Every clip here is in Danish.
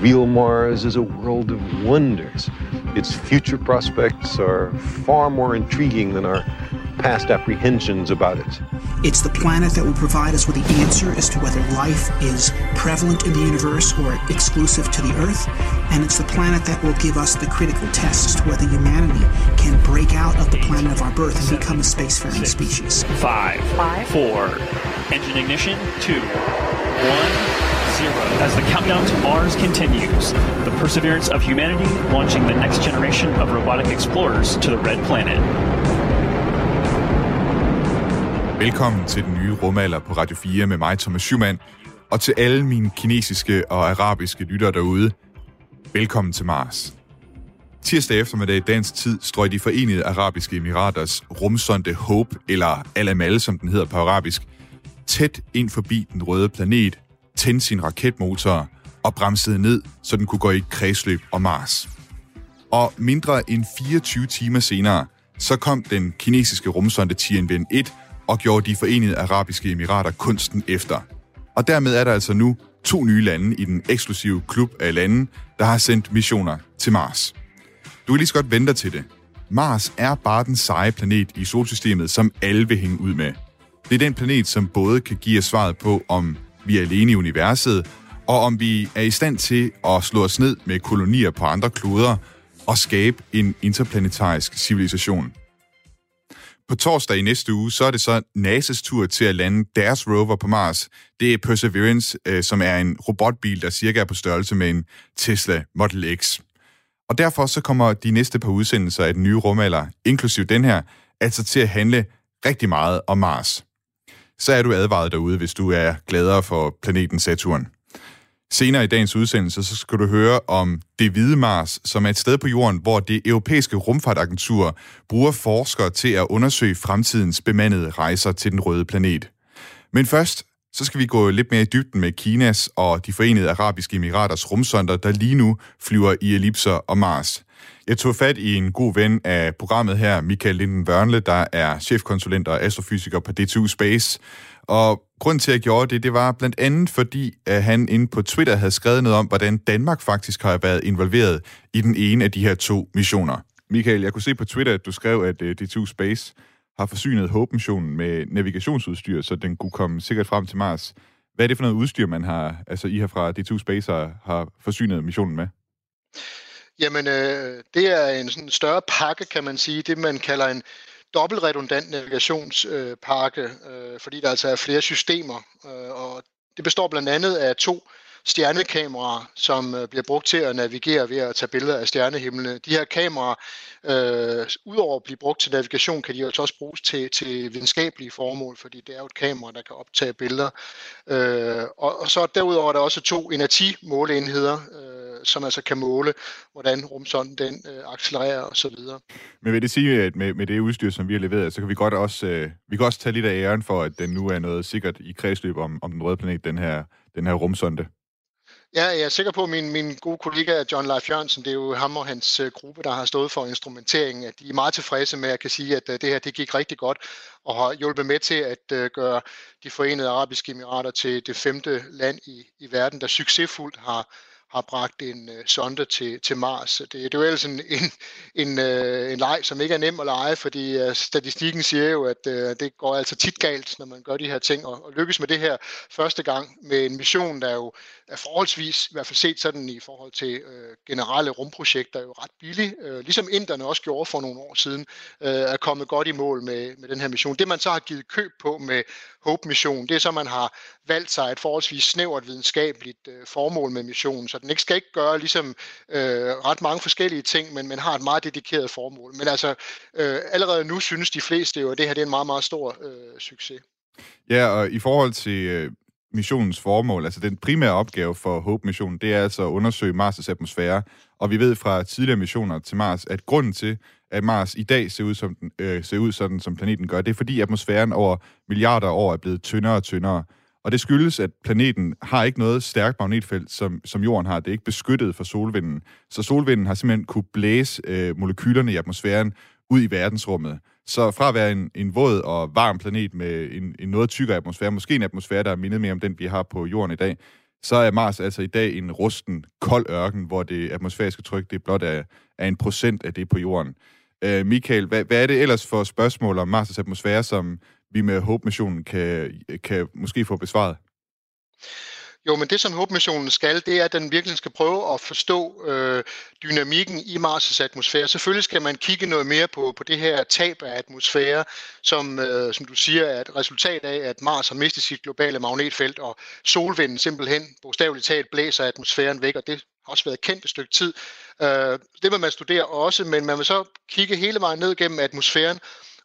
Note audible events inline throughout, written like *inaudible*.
real Mars is a world of wonders. Its future prospects are far more intriguing than our past apprehensions about it. It's the planet that will provide us with the answer as to whether life is prevalent in the universe or exclusive to the Earth. And it's the planet that will give us the critical test as to whether humanity can break out of the planet of our birth and become a spacefaring Six, species. Five, Five. four, engine ignition, two, one, zero. As the countdown to Mars continues, the perseverance of humanity launching the next generation of robotic explorers to the red planet. Velkommen til den nye rumalder på Radio 4 med mig, Thomas Schumann, og til alle mine kinesiske og arabiske lyttere derude. Velkommen til Mars. Tirsdag eftermiddag i dansk tid strøg de forenede arabiske emiraters rumsonde Hope, eller Al-Amal, som den hedder på arabisk, tæt ind forbi den røde planet, tændte sin raketmotor og bremsede ned, så den kunne gå i kredsløb om Mars. Og mindre end 24 timer senere, så kom den kinesiske rumsonde Tianwen-1 og gjorde de forenede arabiske emirater kunsten efter. Og dermed er der altså nu to nye lande i den eksklusive klub af lande, der har sendt missioner til Mars. Du kan lige så godt vente til det. Mars er bare den seje planet i solsystemet, som alle vil hænge ud med. Det er den planet, som både kan give os svaret på, om vi er alene i universet, og om vi er i stand til at slå os ned med kolonier på andre kloder og skabe en interplanetarisk civilisation. På torsdag i næste uge, så er det så NASA's tur til at lande deres rover på Mars. Det er Perseverance, øh, som er en robotbil, der cirka er på størrelse med en Tesla Model X. Og derfor så kommer de næste par udsendelser af den nye rumalder, inklusiv den her, altså til at handle rigtig meget om Mars. Så er du advaret derude, hvis du er gladere for planeten Saturn. Senere i dagens udsendelse, så skal du høre om det hvide Mars, som er et sted på jorden, hvor det europæiske rumfartagentur bruger forskere til at undersøge fremtidens bemandede rejser til den røde planet. Men først, så skal vi gå lidt mere i dybden med Kinas og de forenede arabiske emiraters rumsonder, der lige nu flyver i ellipser og Mars. Jeg tog fat i en god ven af programmet her, Michael Linden Wørnle, der er chefkonsulent og astrofysiker på DTU Space. Og grund til, at jeg gjorde det, det var blandt andet, fordi at han inde på Twitter havde skrevet noget om, hvordan Danmark faktisk har været involveret i den ene af de her to missioner. Michael, jeg kunne se på Twitter, at du skrev, at øh, DTU Space har forsynet Hope-missionen med navigationsudstyr, så den kunne komme sikkert frem til Mars. Hvad er det for noget udstyr, man har, altså I her fra D2 Space har, har forsynet missionen med? Jamen, øh, det er en sådan større pakke, kan man sige. Det, man kalder en dobbeltredundant navigationspakke, øh, øh, fordi der altså er flere systemer. Øh, og det består blandt andet af to stjernekameraer, som øh, bliver brugt til at navigere ved at tage billeder af stjernehimlene. De her kameraer, øh, udover at blive brugt til navigation, kan de altså også bruges til, til videnskabelige formål, fordi det er jo et kamera, der kan optage billeder. Øh, og, og så derudover er der også to inerti-måleenheder, øh, som altså kan måle, hvordan rumsonden den øh, accelererer osv. Men vil det sige, at med, med det udstyr, som vi har leveret, så kan vi godt også, øh, vi kan også tage lidt af æren for, at den nu er noget sikkert i kredsløb om, om den røde planet, den her, den her rumsonde? Ja, jeg er sikker på, at min, min gode kollega John Leif Jørgensen, det er jo ham og hans uh, gruppe, der har stået for instrumenteringen, at de er meget tilfredse med, at jeg kan sige, at uh, det her det gik rigtig godt, og har hjulpet med til at uh, gøre de forenede arabiske emirater til det femte land i, i verden, der succesfuldt har har bragt en øh, sonde til, til Mars. Det, det er jo ellers en, *laughs* en, en, øh, en leg, som ikke er nem at lege, fordi øh, statistikken siger jo, at øh, det går altså tit galt, når man gør de her ting, og, og lykkes med det her første gang med en mission, der jo er forholdsvis, i hvert fald set sådan i forhold til øh, generelle rumprojekter, jo ret billig, øh, ligesom inderne også gjorde for nogle år siden, øh, er kommet godt i mål med, med den her mission. Det man så har givet køb på med Hope-missionen, det er så, man har valgt sig et forholdsvis snævert videnskabeligt øh, formål med missionen, så den ikke skal ikke gøre ligesom øh, ret mange forskellige ting, men man har et meget dedikeret formål. Men altså, øh, allerede nu synes de fleste jo, at det her det er en meget, meget stor øh, succes. Ja, og i forhold til øh, missionens formål, altså den primære opgave for Hope-missionen, det er altså at undersøge Mars' atmosfære. Og vi ved fra tidligere missioner til Mars, at grunden til, at Mars i dag ser ud, som den, øh, ser ud sådan, som planeten gør, det er fordi atmosfæren over milliarder år er blevet tyndere og tyndere. Og det skyldes, at planeten har ikke noget stærkt magnetfelt, som, som jorden har. Det er ikke beskyttet for solvinden. Så solvinden har simpelthen kunne blæse øh, molekylerne i atmosfæren ud i verdensrummet. Så fra at være en, en våd og varm planet med en, en noget tykkere atmosfære, måske en atmosfære, der er mindet mere om den, vi har på jorden i dag, så er Mars altså i dag en rusten, kold ørken, hvor det atmosfæriske tryk det blot er, er en procent af det på jorden. Øh, Michael, hvad, hvad er det ellers for spørgsmål om Mars' atmosfære, som vi med Hope-missionen kan, kan måske få besvaret? Jo, men det som HOPE-missionen skal, det er, at den virkelig skal prøve at forstå øh, dynamikken i Mars' atmosfære. Selvfølgelig skal man kigge noget mere på, på det her tab af atmosfære, som, øh, som du siger er et resultat af, at Mars har mistet sit globale magnetfelt, og solvinden simpelthen bogstaveligt talt blæser atmosfæren væk, og det har også været kendt et stykke tid. Øh, det vil man studere også, men man vil så kigge hele vejen ned gennem atmosfæren,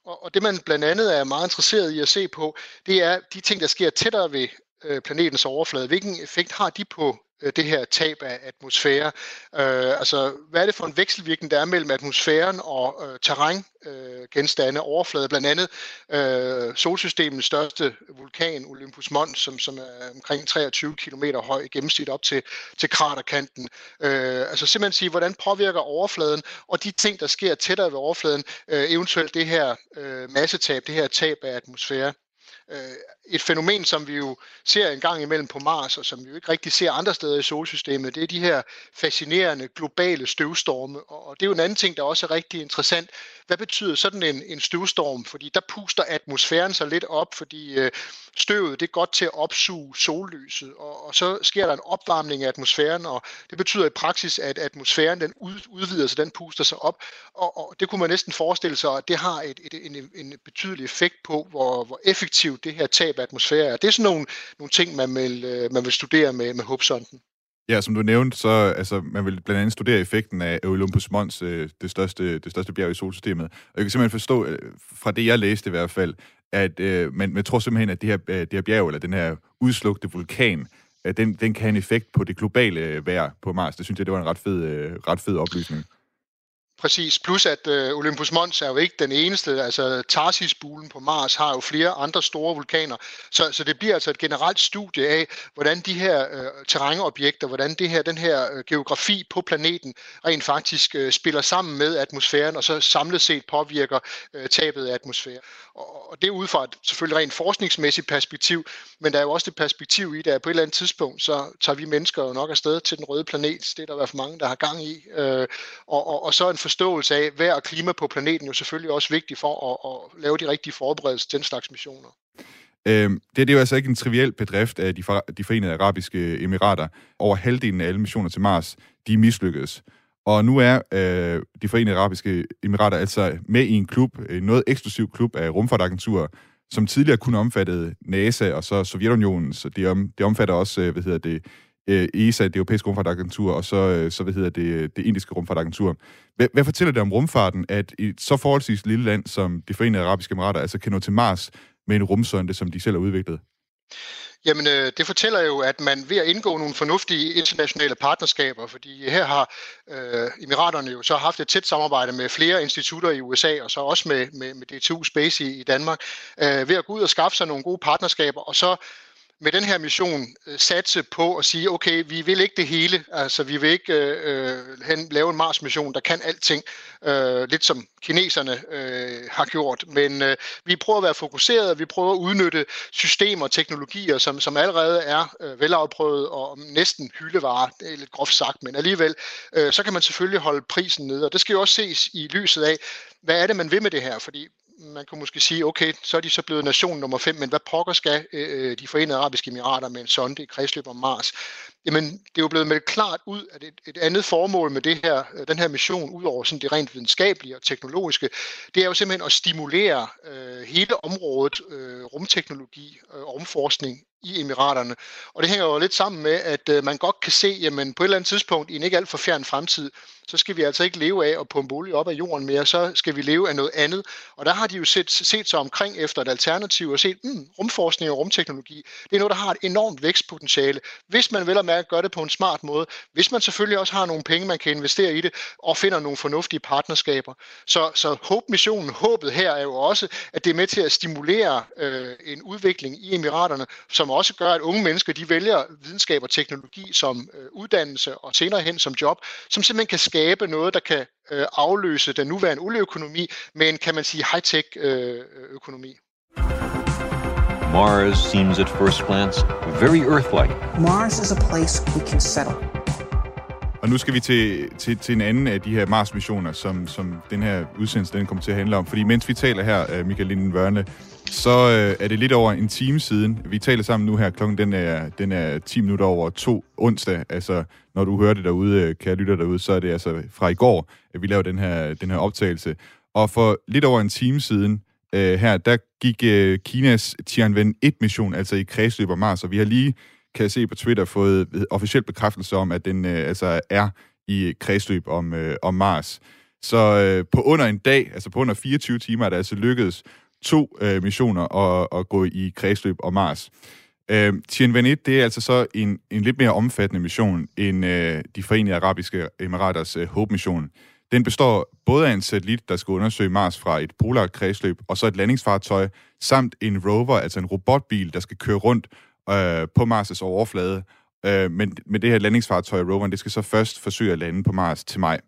og det man blandt andet er meget interesseret i at se på, det er de ting, der sker tættere ved øh, planetens overflade. Hvilken effekt har de på Øh, det her tab af atmosfære? Øh, altså, hvad er det for en vekselvirkning, der er mellem atmosfæren og øh, terræn, øh, genstande, overflade, blandt andet øh, solsystemets største vulkan, Olympus Mons, som, som er omkring 23 km høj i gennemsnit op til, til kraterkanten. Øh, altså simpelthen sige, hvordan påvirker overfladen, og de ting, der sker tættere ved overfladen, øh, eventuelt det her øh, massetab, det her tab af atmosfære. Øh, et fænomen, som vi jo ser en gang imellem på Mars, og som vi jo ikke rigtig ser andre steder i solsystemet, det er de her fascinerende globale støvstorme. Og det er jo en anden ting, der også er rigtig interessant. Hvad betyder sådan en, en støvstorm? Fordi der puster atmosfæren sig lidt op, fordi øh, støvet det er godt til at opsuge sollyset, og, og så sker der en opvarmning af atmosfæren, og det betyder i praksis, at atmosfæren den ud, udvider sig, den puster sig op, og, og det kunne man næsten forestille sig, at det har et, et, en, en betydelig effekt på, hvor, hvor effektivt det her tab skabe atmosfære er. Det er sådan nogle, nogle ting, man vil, øh, man vil studere med, med Hubsonden. Ja, som du nævnte, så altså, man vil blandt andet studere effekten af Olympus Mons, øh, det største, det største bjerg i solsystemet. Og jeg kan simpelthen forstå, øh, fra det jeg læste i hvert fald, at øh, man, man tror simpelthen, at det her, øh, det her bjerg, eller den her udslugte vulkan, at den, den kan have en effekt på det globale øh, vejr på Mars. Det synes jeg, det var en ret fed, øh, ret fed oplysning. Præcis, plus at øh, Olympus Mons er jo ikke den eneste, altså Tarsisbulen på Mars har jo flere andre store vulkaner, så, så det bliver altså et generelt studie af, hvordan de her øh, terrænobjekter, hvordan det her, den her øh, geografi på planeten rent faktisk øh, spiller sammen med atmosfæren, og så samlet set påvirker øh, tabet af atmosfære. Og, og det er ud fra et selvfølgelig rent forskningsmæssigt perspektiv, men der er jo også det perspektiv i det, at på et eller andet tidspunkt, så tager vi mennesker jo nok afsted til den røde planet, det er der i hvert fald mange, der har gang i, øh, og, og, og så en forståelse af vejr og klima på planeten jo selvfølgelig også vigtigt for at, at lave de rigtige forberedelser til den slags missioner. Øhm, det, det er jo altså ikke en triviel bedrift af de, de forenede arabiske emirater. Over halvdelen af alle missioner til Mars, de mislykkedes. Og nu er øh, de forenede arabiske emirater altså med i en klub, en noget eksklusiv klub af rumfartagenturer, som tidligere kun omfattede NASA og så Sovjetunionen, så det, om, det omfatter også, øh, hvad hedder det, øh, ESA, det europæiske rumfartagentur, og så, øh, så hvad hedder det, det indiske rumfartagentur. Hvad, hvad fortæller det om rumfarten, at et så forholdsvis lille land som de forenede arabiske emirater, altså kan nå til Mars med en rumsonde, som de selv har udviklet? Jamen, øh, det fortæller jo, at man ved at indgå nogle fornuftige internationale partnerskaber, fordi her har øh, Emiraterne jo så haft et tæt samarbejde med flere institutter i USA, og så også med, med, med DTU Space i, i Danmark, øh, ved at gå ud og skaffe sig nogle gode partnerskaber, og så med den her mission øh, satse på at sige, okay, vi vil ikke det hele, altså vi vil ikke øh, øh, hen, lave en Mars-mission, der kan alting, øh, lidt som kineserne øh, har gjort, men øh, vi prøver at være fokuseret, vi prøver at udnytte systemer og teknologier, som, som allerede er øh, velafprøvet og næsten hyldevare, det er lidt groft sagt, men alligevel, øh, så kan man selvfølgelig holde prisen nede, og det skal jo også ses i lyset af, hvad er det, man vil med det her, fordi man kunne måske sige, okay, så er de så blevet nation nummer 5, men hvad pokker skal øh, øh, de forenede arabiske emirater med en sonde i kredsløb om Mars? Jamen, det er jo blevet meldt klart ud, at et, et andet formål med det her, øh, den her mission, udover sådan det rent videnskabelige og teknologiske, det er jo simpelthen at stimulere øh, hele området øh, rumteknologi og øh, rumforskning i Emiraterne. Og det hænger jo lidt sammen med, at øh, man godt kan se, jamen på et eller andet tidspunkt i en ikke alt for fjern fremtid, så skal vi altså ikke leve af at pumpe olie op af jorden mere, så skal vi leve af noget andet. Og der har de jo set, set sig omkring efter et alternativ og set, mm, rumforskning og rumteknologi, det er noget, der har et enormt vækstpotentiale, hvis man vel at mærke gør det på en smart måde, hvis man selvfølgelig også har nogle penge, man kan investere i det, og finder nogle fornuftige partnerskaber. Så, så håbmissionen, håbet her er jo også, at det er med til at stimulere øh, en udvikling i Emiraterne, som også gør, at unge mennesker de vælger videnskab og teknologi som øh, uddannelse og senere hen som job, som simpelthen kan skabe noget, der kan øh, afløse den nuværende olieøkonomi med en, kan man sige, high-tech øh, økonomi. Mars seems at first glance very Earth-like. Mars is a place we can settle. Og nu skal vi til, til, til en anden af de her Mars-missioner, som, som den her udsendelse den kommer til at handle om. Fordi mens vi taler her, øh, Michael Linden Vørne, så øh, er det lidt over en time siden. Vi taler sammen nu her. Klokken den er, den er 10 minutter over to onsdag. Altså, når du hører det derude, kan kære lytter derude, så er det altså fra i går, at vi laver den her, den her optagelse. Og for lidt over en time siden, øh, her, der gik øh, Kinas Tianwen 1-mission, altså i kredsløb om Mars, og vi har lige, kan jeg se på Twitter, fået officiel bekræftelse om, at den øh, altså er i kredsløb om, øh, om Mars. Så øh, på under en dag, altså på under 24 timer, er det altså lykkedes to øh, missioner at, at gå i kredsløb om Mars. Øh, Tianwen 1, det er altså så en, en lidt mere omfattende mission end øh, de forenede arabiske emiraters øh, Hope-mission. Den består både af en satellit, der skal undersøge Mars fra et polart kredsløb, og så et landingsfartøj, samt en rover, altså en robotbil, der skal køre rundt øh, på Mars' overflade. Øh, men, med det her landingsfartøj, roveren, det skal så først forsøge at lande på Mars til maj.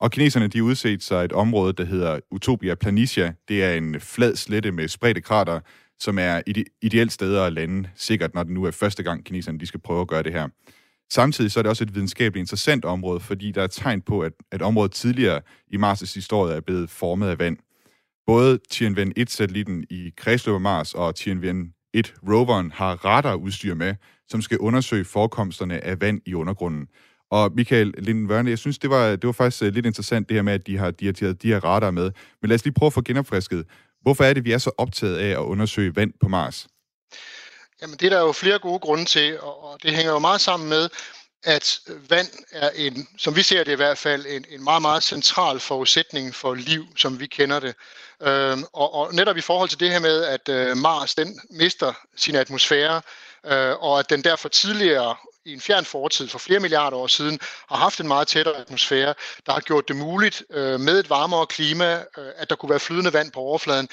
Og kineserne, de udset sig et område, der hedder Utopia Planitia. Det er en flad slette med spredte krater, som er ide- ideelt sted at lande, sikkert når det nu er første gang, kineserne de skal prøve at gøre det her. Samtidig så er det også et videnskabeligt interessant område, fordi der er tegn på, at, at området tidligere i Mars' historie er blevet formet af vand. Både Tianwen-1-satellitten i kredsløb af Mars og Tianwen Tianwen-1-roveren har radarudstyr med, som skal undersøge forekomsterne af vand i undergrunden. Og Michael Linden Vørne, jeg synes, det var, det var faktisk øh, lidt interessant det her med, at de har, de har de her radar med. Men lad os lige prøve at få genopfrisket. Hvorfor er det, vi er så optaget af at undersøge vand på Mars? Jamen, det er der jo flere gode grunde til, og det hænger jo meget sammen med, at vand er en, som vi ser det i hvert fald, en, en meget, meget central forudsætning for liv, som vi kender det. Øh, og, og netop i forhold til det her med, at øh, Mars den mister sin atmosfære, øh, og at den derfor tidligere i en fjern fortid for flere milliarder år siden har haft en meget tættere atmosfære, der har gjort det muligt øh, med et varmere klima, øh, at der kunne være flydende vand på overfladen.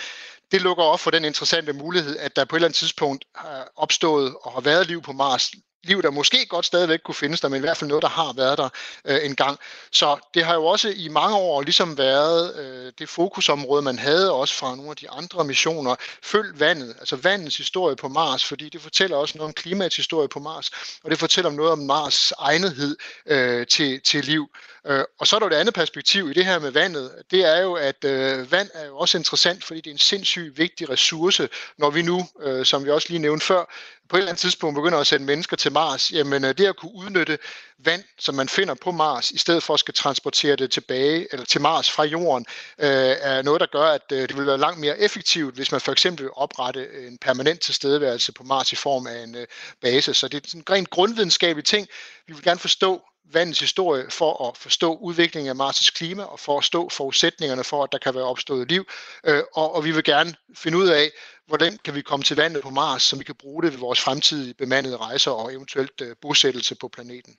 Det lukker op for den interessante mulighed, at der på et eller andet tidspunkt har opstået og har været liv på Mars liv, der måske godt stadigvæk kunne findes der, men i hvert fald noget, der har været der øh, engang. Så det har jo også i mange år ligesom været øh, det fokusområde, man havde også fra nogle af de andre missioner. Følg vandet, altså vandets historie på Mars, fordi det fortæller også noget om klimaets historie på Mars, og det fortæller noget om Mars egnethed øh, til, til liv. Øh, og så er der jo det andet perspektiv i det her med vandet. Det er jo, at øh, vand er jo også interessant, fordi det er en sindssygt vigtig ressource, når vi nu, øh, som vi også lige nævnte før, på et eller andet tidspunkt begynder at sende mennesker til Mars, jamen øh, det at kunne udnytte vand, som man finder på Mars, i stedet for at skal transportere det tilbage eller til Mars fra jorden, øh, er noget, der gør, at øh, det vil være langt mere effektivt, hvis man for eksempel vil oprette en permanent tilstedeværelse på Mars i form af en øh, base. Så det er en rent grundvidenskabelig ting. Vi vil gerne forstå vandets historie for at forstå udviklingen af Mars' klima og for at forstå forudsætningerne for, at der kan være opstået liv. Øh, og, og vi vil gerne finde ud af, hvordan kan vi komme til vandet på Mars, så vi kan bruge det ved vores fremtidige bemandede rejser og eventuelt øh, bosættelse på planeten.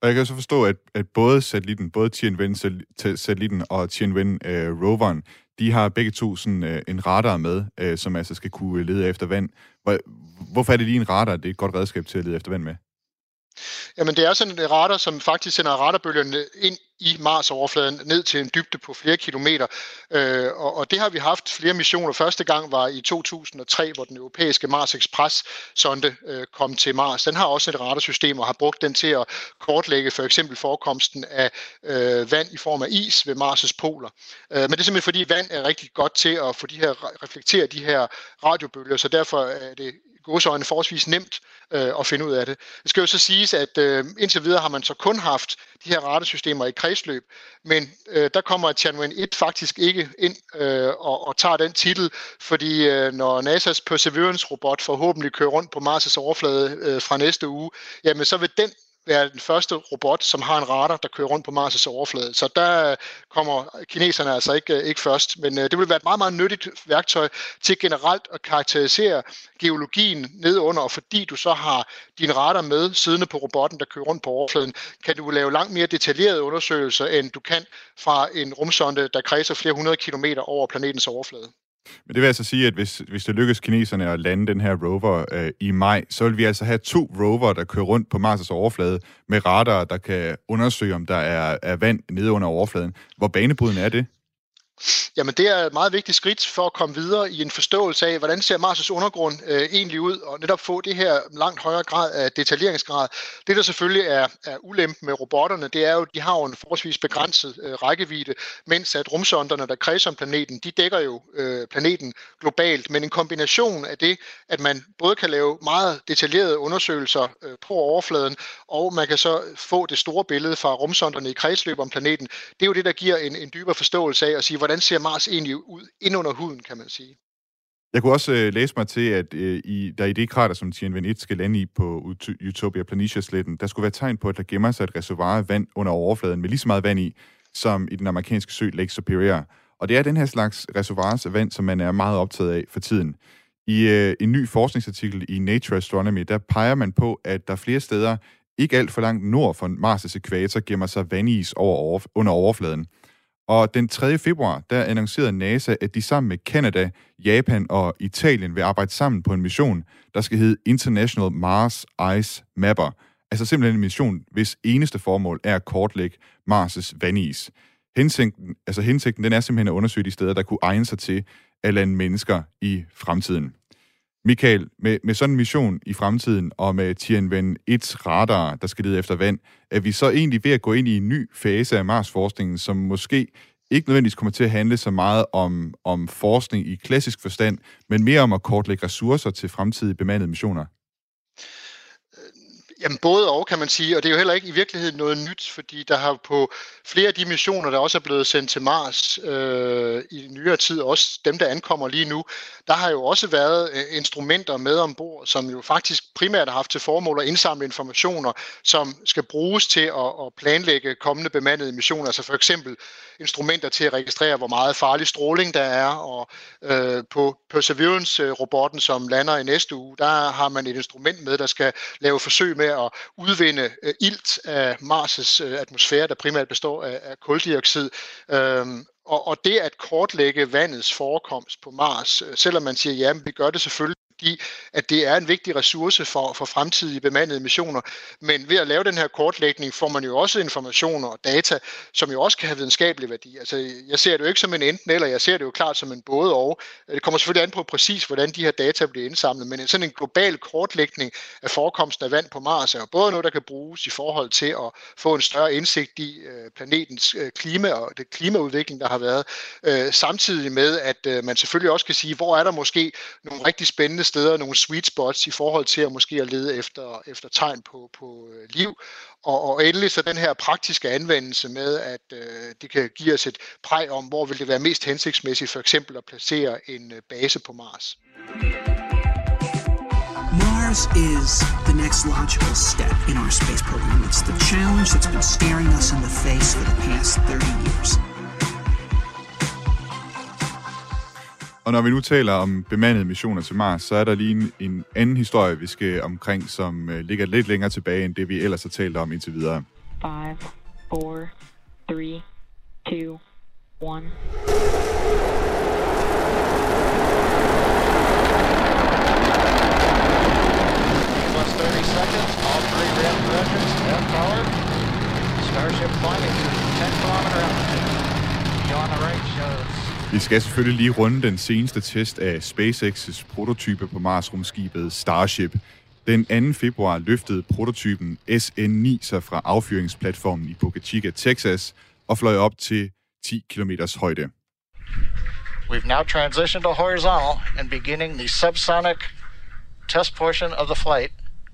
Og jeg kan så forstå, at, at både satellitten, både Tianwen-satellitten og Tianwen-roveren, øh, de har begge to sådan, øh, en radar med, øh, som altså skal kunne lede efter vand. Hvor, hvorfor er det lige en radar, det er et godt redskab til at lede efter vand med? Jamen det er sådan en radar, som faktisk sender radarbølgerne ind i Mars-overfladen ned til en dybde på flere kilometer. Øh, og, og det har vi haft flere missioner. Første gang var i 2003, hvor den europæiske Mars Express sonde øh, kom til Mars. Den har også et radarsystem og har brugt den til at kortlægge for eksempel forekomsten af øh, vand i form af is ved Mars' poler. Øh, men det er simpelthen fordi vand er rigtig godt til at få de her reflektere de her radiobølger, så derfor er det godsøjne forholdsvis nemt øh, at finde ud af det. Det skal jo så siges, at øh, indtil videre har man så kun haft de her radarsystemer i kredsløb, men øh, der kommer Tianwen 1 faktisk ikke ind øh, og, og tager den titel, fordi øh, når NASA's Perseverance-robot forhåbentlig kører rundt på Mars' overflade øh, fra næste uge, jamen så vil den være den første robot, som har en radar, der kører rundt på Mars' overflade. Så der øh, kommer kineserne altså ikke, øh, ikke først. Men øh, det vil være et meget, meget nyttigt værktøj til generelt at karakterisere geologien nedunder, og fordi du så har din radar med siddende på robotten, der kører rundt på overfladen, kan du lave langt mere detaljerede undersøgelser, end du kan fra en rumsonde, der kredser flere hundrede kilometer over planetens overflade. Men det vil altså sige, at hvis, hvis det lykkes kineserne at lande den her rover øh, i maj, så vil vi altså have to rover, der kører rundt på Mars' overflade med radar, der kan undersøge, om der er, er vand nede under overfladen. Hvor banebrydende er det? Jamen det er et meget vigtigt skridt for at komme videre i en forståelse af, hvordan ser Mars' undergrund øh, egentlig ud, og netop få det her langt højere grad af detaljeringsgrad. Det der selvfølgelig er, er ulempen med robotterne, det er jo, at de har jo en forholdsvis begrænset øh, rækkevidde, mens at rumsonderne, der kredser om planeten, de dækker jo øh, planeten globalt, men en kombination af det, at man både kan lave meget detaljerede undersøgelser øh, på overfladen, og man kan så få det store billede fra rumsonderne i kredsløb om planeten, det er jo det, der giver en, en dybere forståelse af at sige, hvordan ser Mars egentlig ud ind under huden, kan man sige. Jeg kunne også øh, læse mig til, at øh, i, der i det krater, som Tianwen 1 skal lande i på Utopia Planitia-sletten, der skulle være tegn på, at der gemmer sig et reservoir af vand under overfladen med lige så meget vand i, som i den amerikanske sø Lake Superior. Og det er den her slags reservoirs af vand, som man er meget optaget af for tiden. I øh, en ny forskningsartikel i Nature Astronomy, der peger man på, at der flere steder, ikke alt for langt nord for Mars' ekvator, gemmer sig vandis over, under overfladen. Og den 3. februar, der annoncerede NASA, at de sammen med Canada, Japan og Italien vil arbejde sammen på en mission, der skal hedde International Mars Ice Mapper. Altså simpelthen en mission, hvis eneste formål er at kortlægge Mars' vandis. Hensigten, altså hensigten den er simpelthen at undersøge de steder, der kunne egne sig til at lande mennesker i fremtiden. Michael, med, med sådan en mission i fremtiden, og med Tianwen 1 radar, der skal lede efter vand, er vi så egentlig ved at gå ind i en ny fase af Mars-forskningen, som måske ikke nødvendigvis kommer til at handle så meget om, om forskning i klassisk forstand, men mere om at kortlægge ressourcer til fremtidige bemandede missioner? Jamen både og, kan man sige, og det er jo heller ikke i virkeligheden noget nyt, fordi der har på flere af de missioner, der også er blevet sendt til Mars øh, i nyere tid, også dem, der ankommer lige nu, der har jo også været øh, instrumenter med ombord, som jo faktisk primært har haft til formål at indsamle informationer, som skal bruges til at, at planlægge kommende bemandede missioner, altså for eksempel instrumenter til at registrere, hvor meget farlig stråling der er, og øh, på Perseverance-robotten, som lander i næste uge, der har man et instrument med, der skal lave forsøg med at udvinde øh, ilt af Mars' øh, atmosfære, der primært består af, af koldioxid. Øhm, og, og det at kortlægge vandets forekomst på Mars, øh, selvom man siger, ja, vi gør det selvfølgelig fordi at det er en vigtig ressource for, for fremtidige bemandede missioner. Men ved at lave den her kortlægning får man jo også informationer og data, som jo også kan have videnskabelig værdi. Altså, jeg ser det jo ikke som en enten eller, jeg ser det jo klart som en både og. Det kommer selvfølgelig an på præcis, hvordan de her data bliver indsamlet, men sådan en global kortlægning af forekomsten af vand på Mars er jo både noget, der kan bruges i forhold til at få en større indsigt i øh, planetens øh, klima og det klimaudvikling, der har været, øh, samtidig med, at man selvfølgelig også kan sige, hvor er der måske nogle rigtig spændende steder nogle sweet spots i forhold til at måske at lede efter, efter tegn på, på øh, liv. Og, og endelig så den her praktiske anvendelse med, at øh, det kan give os et præg om, hvor vil det være mest hensigtsmæssigt for eksempel at placere en øh, base på Mars. Mars is the next logical step in our space program. It's the challenge that's been staring us in the face for the past 30 years. Og når vi nu taler om bemandede missioner til Mars, så er der lige en, en anden historie, vi skal omkring, som uh, ligger lidt længere tilbage, end det vi ellers har talt om indtil videre. 5, 4, 3, 2, 1... Plus 30 seconds, all three reactor engines have power. Starship climbing to 10 kilometer altitude. Beyond the range shows vi skal selvfølgelig lige runde den seneste test af SpaceX's prototype på Mars-rumskibet Starship. Den 2. februar løftede prototypen SN9 sig fra affyringsplatformen i Boca Chica, Texas, og fløj op til 10 km højde. We've now transitioned to horizontal and beginning the subsonic test portion of the flight,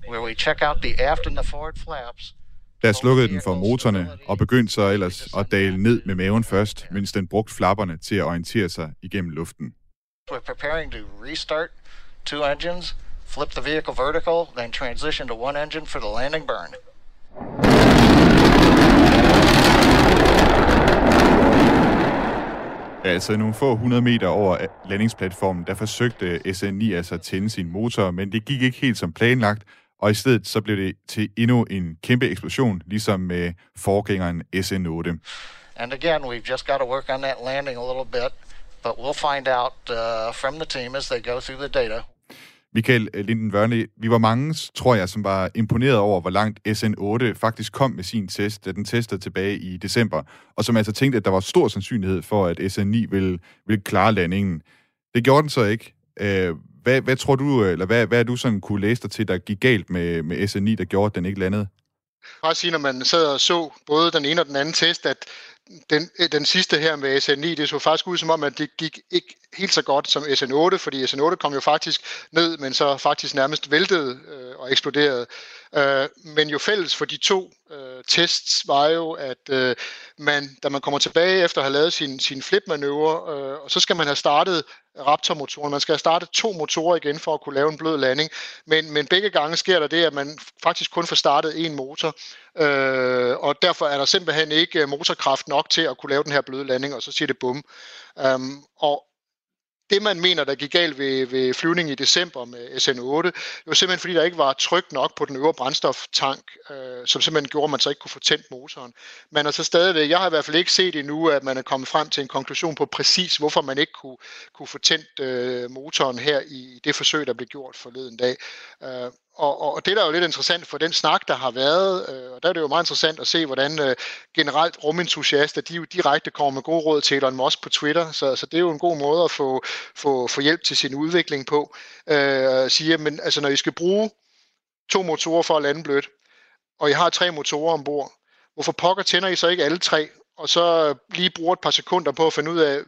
where we check out the aft and the forward flaps der slukkede den for motorerne og begyndte så ellers at dale ned med maven først, mens den brugte flapperne til at orientere sig igennem luften. We're preparing to restart two engines, flip the vehicle vertical, then transition to one engine for the landing burn. Altså nogle få 100 meter over landingsplatformen, der forsøgte SN9 altså at tænde sin motor, men det gik ikke helt som planlagt, og i stedet så blev det til endnu en kæmpe eksplosion, ligesom med forgængeren SN8. And again, we've just got to work on that landing a little bit, but we'll find out uh, from the team as they go through the data. Michael Linden Vørne, vi var mange, tror jeg, som var imponeret over, hvor langt SN8 faktisk kom med sin test, da den testede tilbage i december, og som altså tænkte, at der var stor sandsynlighed for, at SN9 ville, ville klare landingen. Det gjorde den så ikke. Øh, hvad, hvad tror du, øh, eller hvad, hvad er du sådan kunne læse dig til, der gik galt med, med SN9, der gjorde, at den ikke landede? bare sige, når man sad og så både den ene og den anden test, at den, øh, den sidste her med SN9, det så faktisk ud som om, at det gik ikke helt så godt som SN8, fordi SN8 kom jo faktisk ned, men så faktisk nærmest væltede øh, og eksploderede. Øh, men jo fælles for de to øh, tests var jo, at øh, man, da man kommer tilbage efter at have lavet sin, sin flipmanøvre, øh, og så skal man have startet Raptor-motoren. Man skal have startet to motorer igen for at kunne lave en blød landing. Men, men begge gange sker der det, at man faktisk kun får startet en motor. Øh, og derfor er der simpelthen ikke motorkraft nok til at kunne lave den her bløde landing, og så siger det bum. Um, og det, man mener, der gik galt ved, ved flyvningen i december med SN8, det var simpelthen, fordi der ikke var tryk nok på den øvre brændstoftank, øh, som simpelthen gjorde, at man så ikke kunne få tændt motoren. Men altså stadigvæk, jeg har i hvert fald ikke set endnu, at man er kommet frem til en konklusion på præcis, hvorfor man ikke kunne, kunne få tændt øh, motoren her i det forsøg, der blev gjort forleden dag. Øh, og, og det, der er jo lidt interessant for den snak, der har været, øh, og der er det jo meget interessant at se, hvordan øh, generelt rumentusiaster, de jo direkte kommer med gode råd til Elon Musk på Twitter, så, så det er jo en god måde at få, få, få hjælp til sin udvikling på. Øh, siger, men altså når I skal bruge to motorer for at lande blødt, og I har tre motorer ombord, hvorfor pokker tænder I så ikke alle tre, og så lige bruger et par sekunder på at finde ud af,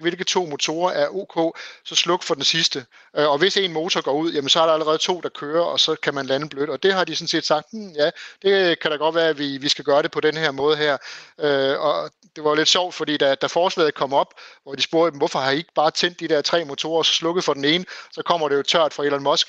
hvilke to motorer er ok, så sluk for den sidste. Øh, og hvis en motor går ud, jamen så er der allerede to, der kører, og så kan man lande blødt. Og det har de sådan set sagt, hmm, ja, det kan da godt være, at vi, vi skal gøre det på den her måde her. Øh, og det var lidt sjovt, fordi da, da forslaget kom op, hvor de spurgte dem, hvorfor har I ikke bare tændt de der tre motorer, og så slukket for den ene, så kommer det jo tørt fra Elon Musk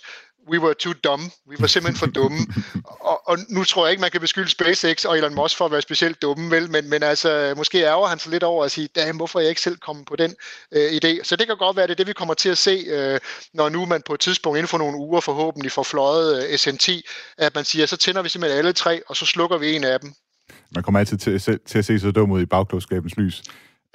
we were too dumb. Vi var simpelthen for dumme. *laughs* og, og nu tror jeg ikke, man kan beskylde SpaceX og Elon Musk for at være specielt dumme, vel? Men, men altså, måske ærger han sig lidt over at sige, damn, hvorfor er jeg ikke selv kommet på den øh, idé? Så det kan godt være, det er det, vi kommer til at se, øh, når nu man på et tidspunkt inden for nogle uger forhåbentlig får fløjet øh, SN10, at man siger, så tænder vi simpelthen alle tre, og så slukker vi en af dem. Man kommer altid til, til at se så dum ud i bagklogskabens lys.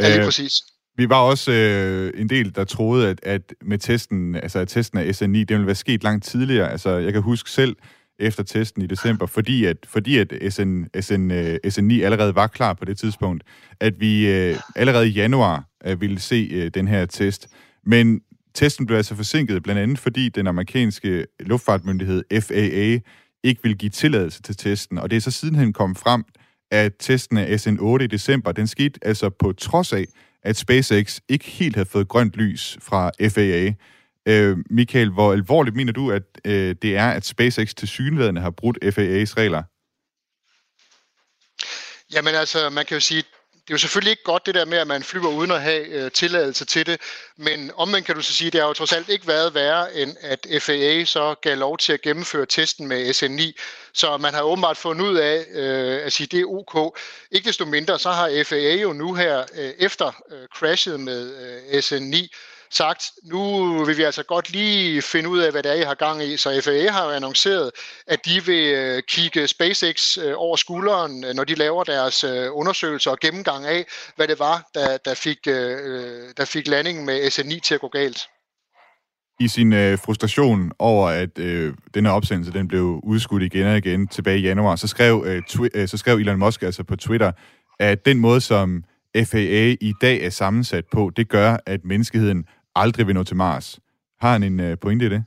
Ja, lige øh, præcis. Vi var også øh, en del, der troede, at, at med testen, altså at testen af SN9, det ville være sket langt tidligere. Altså, jeg kan huske selv efter testen i december, fordi at, fordi at SN, SN, uh, øh, SN9 allerede var klar på det tidspunkt, at vi uh, allerede i januar uh, ville se uh, den her test. Men testen blev altså forsinket, blandt andet fordi den amerikanske luftfartmyndighed FAA ikke ville give tilladelse til testen, og det er så sidenhen kommet frem, at testen af SN8 i december, den skete altså på trods af, at SpaceX ikke helt havde fået grønt lys fra FAA. Øh, Michael, hvor alvorligt mener du, at øh, det er, at SpaceX til synligheden har brudt FAA's regler? Jamen altså, man kan jo sige, det er jo selvfølgelig ikke godt det der med, at man flyver uden at have øh, tilladelse til det, men omvendt kan du så sige, det har jo trods alt ikke været værre, end at FAA så gav lov til at gennemføre testen med SN9. Så man har åbenbart fundet ud af øh, at sige, det er ok. Ikke desto mindre, så har FAA jo nu her øh, efter øh, crashet med øh, SN9 sagt, nu vil vi altså godt lige finde ud af, hvad det er, I har gang i. Så FAA har jo annonceret, at de vil øh, kigge SpaceX øh, over skulderen, øh, når de laver deres undersøgelser og gennemgang af, hvad det var, der, der, fik, der fik landingen med SN9 til at gå galt. I sin øh, frustration over, at øh, denne opsendelse den blev udskudt igen og igen tilbage i januar, så skrev, øh, twi- øh, så skrev Elon Musk altså på Twitter, at den måde, som FAA i dag er sammensat på, det gør, at menneskeheden aldrig vil nå til Mars. Har han en øh, pointe i det?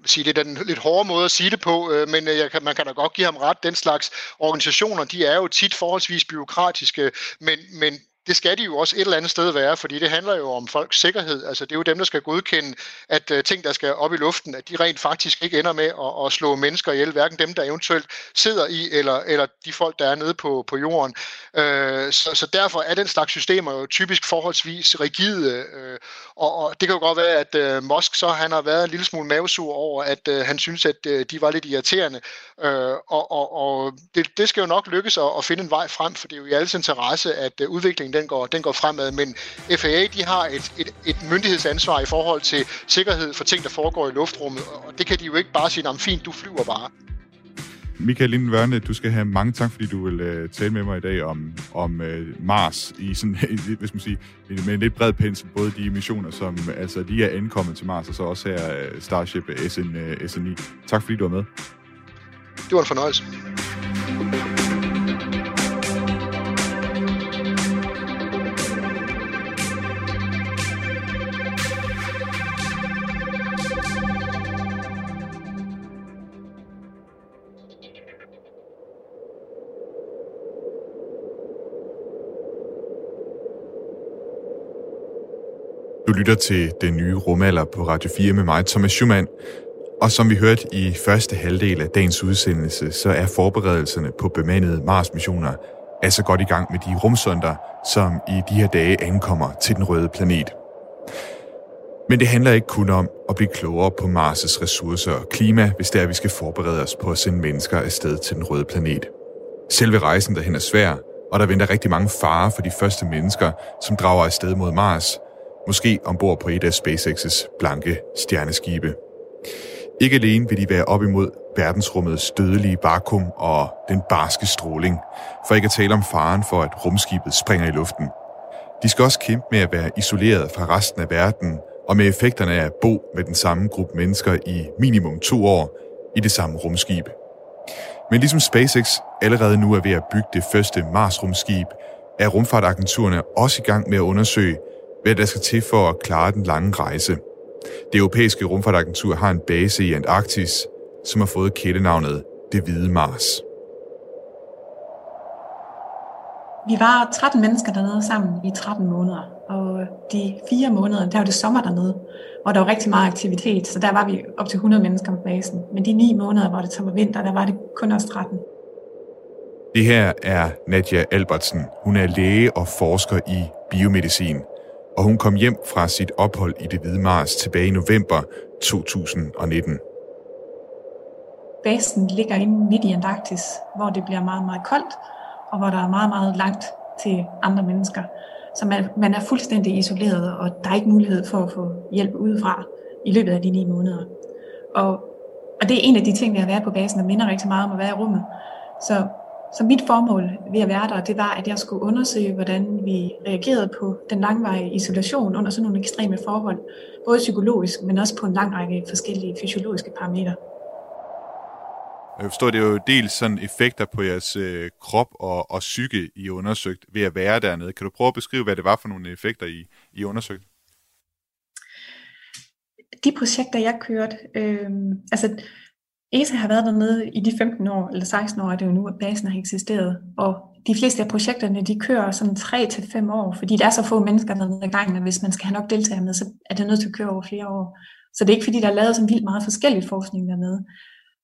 jeg vil sige, det er den lidt hårde måde at sige det på, øh, men øh, jeg kan, man kan da godt give ham ret. Den slags organisationer, de er jo tit forholdsvis byråkratiske, men, men det skal de jo også et eller andet sted være, fordi det handler jo om folks sikkerhed. Altså det er jo dem, der skal godkende, at øh, ting, der skal op i luften, at de rent faktisk ikke ender med at, at slå mennesker ihjel, hverken dem, der eventuelt sidder i, eller, eller de folk, der er nede på, på jorden. Øh, så, så derfor er den slags systemer jo typisk forholdsvis rigide, øh, og, og det kan jo godt være, at øh, Musk så han har været en lille smule mavesur over, at øh, han synes, at øh, de var lidt irriterende, øh, og, og, og det, det skal jo nok lykkes at, at finde en vej frem, for det er jo i alles interesse, at øh, udviklingen den går, den går fremad, men FAA de har et, et, et myndighedsansvar i forhold til sikkerhed for ting, der foregår i luftrummet, og det kan de jo ikke bare sige, fint, du flyver bare. Michael Linden du skal have mange tak, fordi du vil uh, tale med mig i dag om, om uh, Mars i sådan, *laughs* hvis man siger, med en lidt bred pensel, både de missioner, som altså lige er ankommet til Mars, og så også her uh, Starship SN, uh, SN9. Tak fordi du var med. Det var en fornøjelse. Lytter til den nye rumalder på Radio 4 med mig, Thomas Schumann. Og som vi hørte i første halvdel af dagens udsendelse, så er forberedelserne på bemandede Mars-missioner altså godt i gang med de rumsonder, som i de her dage ankommer til den røde planet. Men det handler ikke kun om at blive klogere på Mars' ressourcer og klima, hvis det er, at vi skal forberede os på at sende mennesker afsted til den røde planet. Selve rejsen derhen er svær, og der venter rigtig mange farer for de første mennesker, som drager afsted mod Mars – måske ombord på et af SpaceX's blanke stjerneskibe. Ikke alene vil de være op imod verdensrummets dødelige vakuum og den barske stråling, for ikke at tale om faren for, at rumskibet springer i luften. De skal også kæmpe med at være isoleret fra resten af verden, og med effekterne af at bo med den samme gruppe mennesker i minimum to år i det samme rumskib. Men ligesom SpaceX allerede nu er ved at bygge det første Mars-rumskib, er rumfartagenturerne også i gang med at undersøge, hvad der skal til for at klare den lange rejse. Det europæiske rumfartagentur har en base i Antarktis, som har fået kælenavnet Det Hvide Mars. Vi var 13 mennesker dernede sammen i 13 måneder, og de fire måneder, der var det sommer dernede, og der var rigtig meget aktivitet, så der var vi op til 100 mennesker på basen. Men de ni måneder, hvor det så var vinter, der var det kun os 13. Det her er Nadia Albertsen. Hun er læge og forsker i biomedicin og hun kom hjem fra sit ophold i det Hvide Mars tilbage i november 2019. Basen ligger inde midt i Antarktis, hvor det bliver meget, meget koldt, og hvor der er meget, meget langt til andre mennesker. Så man, man er fuldstændig isoleret, og der er ikke mulighed for at få hjælp udefra i løbet af de ni måneder. Og, og det er en af de ting, der at være på basen, der minder rigtig meget om at være i rummet. Så så mit formål ved at være der, det var, at jeg skulle undersøge, hvordan vi reagerede på den langvarige isolation under sådan nogle ekstreme forhold, både psykologisk, men også på en lang række forskellige fysiologiske parametre. Jeg forstår, det er jo dels sådan effekter på jeres øh, krop og, og psyke, I undersøgt ved at være dernede. Kan du prøve at beskrive, hvad det var for nogle effekter, I, I undersøgte? De projekter, jeg kørte, øh, altså ESA har været dernede i de 15 år, eller 16 år er det jo nu, at basen har eksisteret. Og de fleste af projekterne, de kører sådan 3-5 år, fordi der er så få mennesker dernede ad gangen, og hvis man skal have nok deltagere med, så er det nødt til at køre over flere år. Så det er ikke fordi, der er lavet så vildt meget forskellig forskning dernede.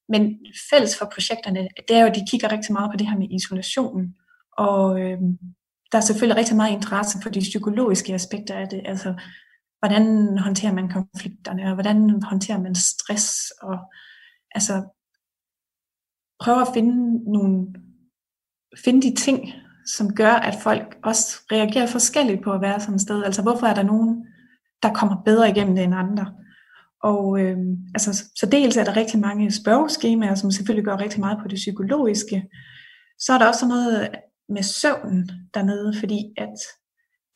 Men fælles for projekterne, det er jo, at de kigger rigtig meget på det her med isolationen. Og øh, der er selvfølgelig rigtig meget interesse for de psykologiske aspekter af det. Altså, hvordan håndterer man konflikterne, og hvordan håndterer man stress, og altså prøve at finde nogle, finde de ting, som gør, at folk også reagerer forskelligt på at være sådan et sted. Altså hvorfor er der nogen, der kommer bedre igennem det end andre? Og øh, altså, så dels er der rigtig mange spørgeskemaer, som selvfølgelig gør rigtig meget på det psykologiske. Så er der også noget med søvnen dernede, fordi at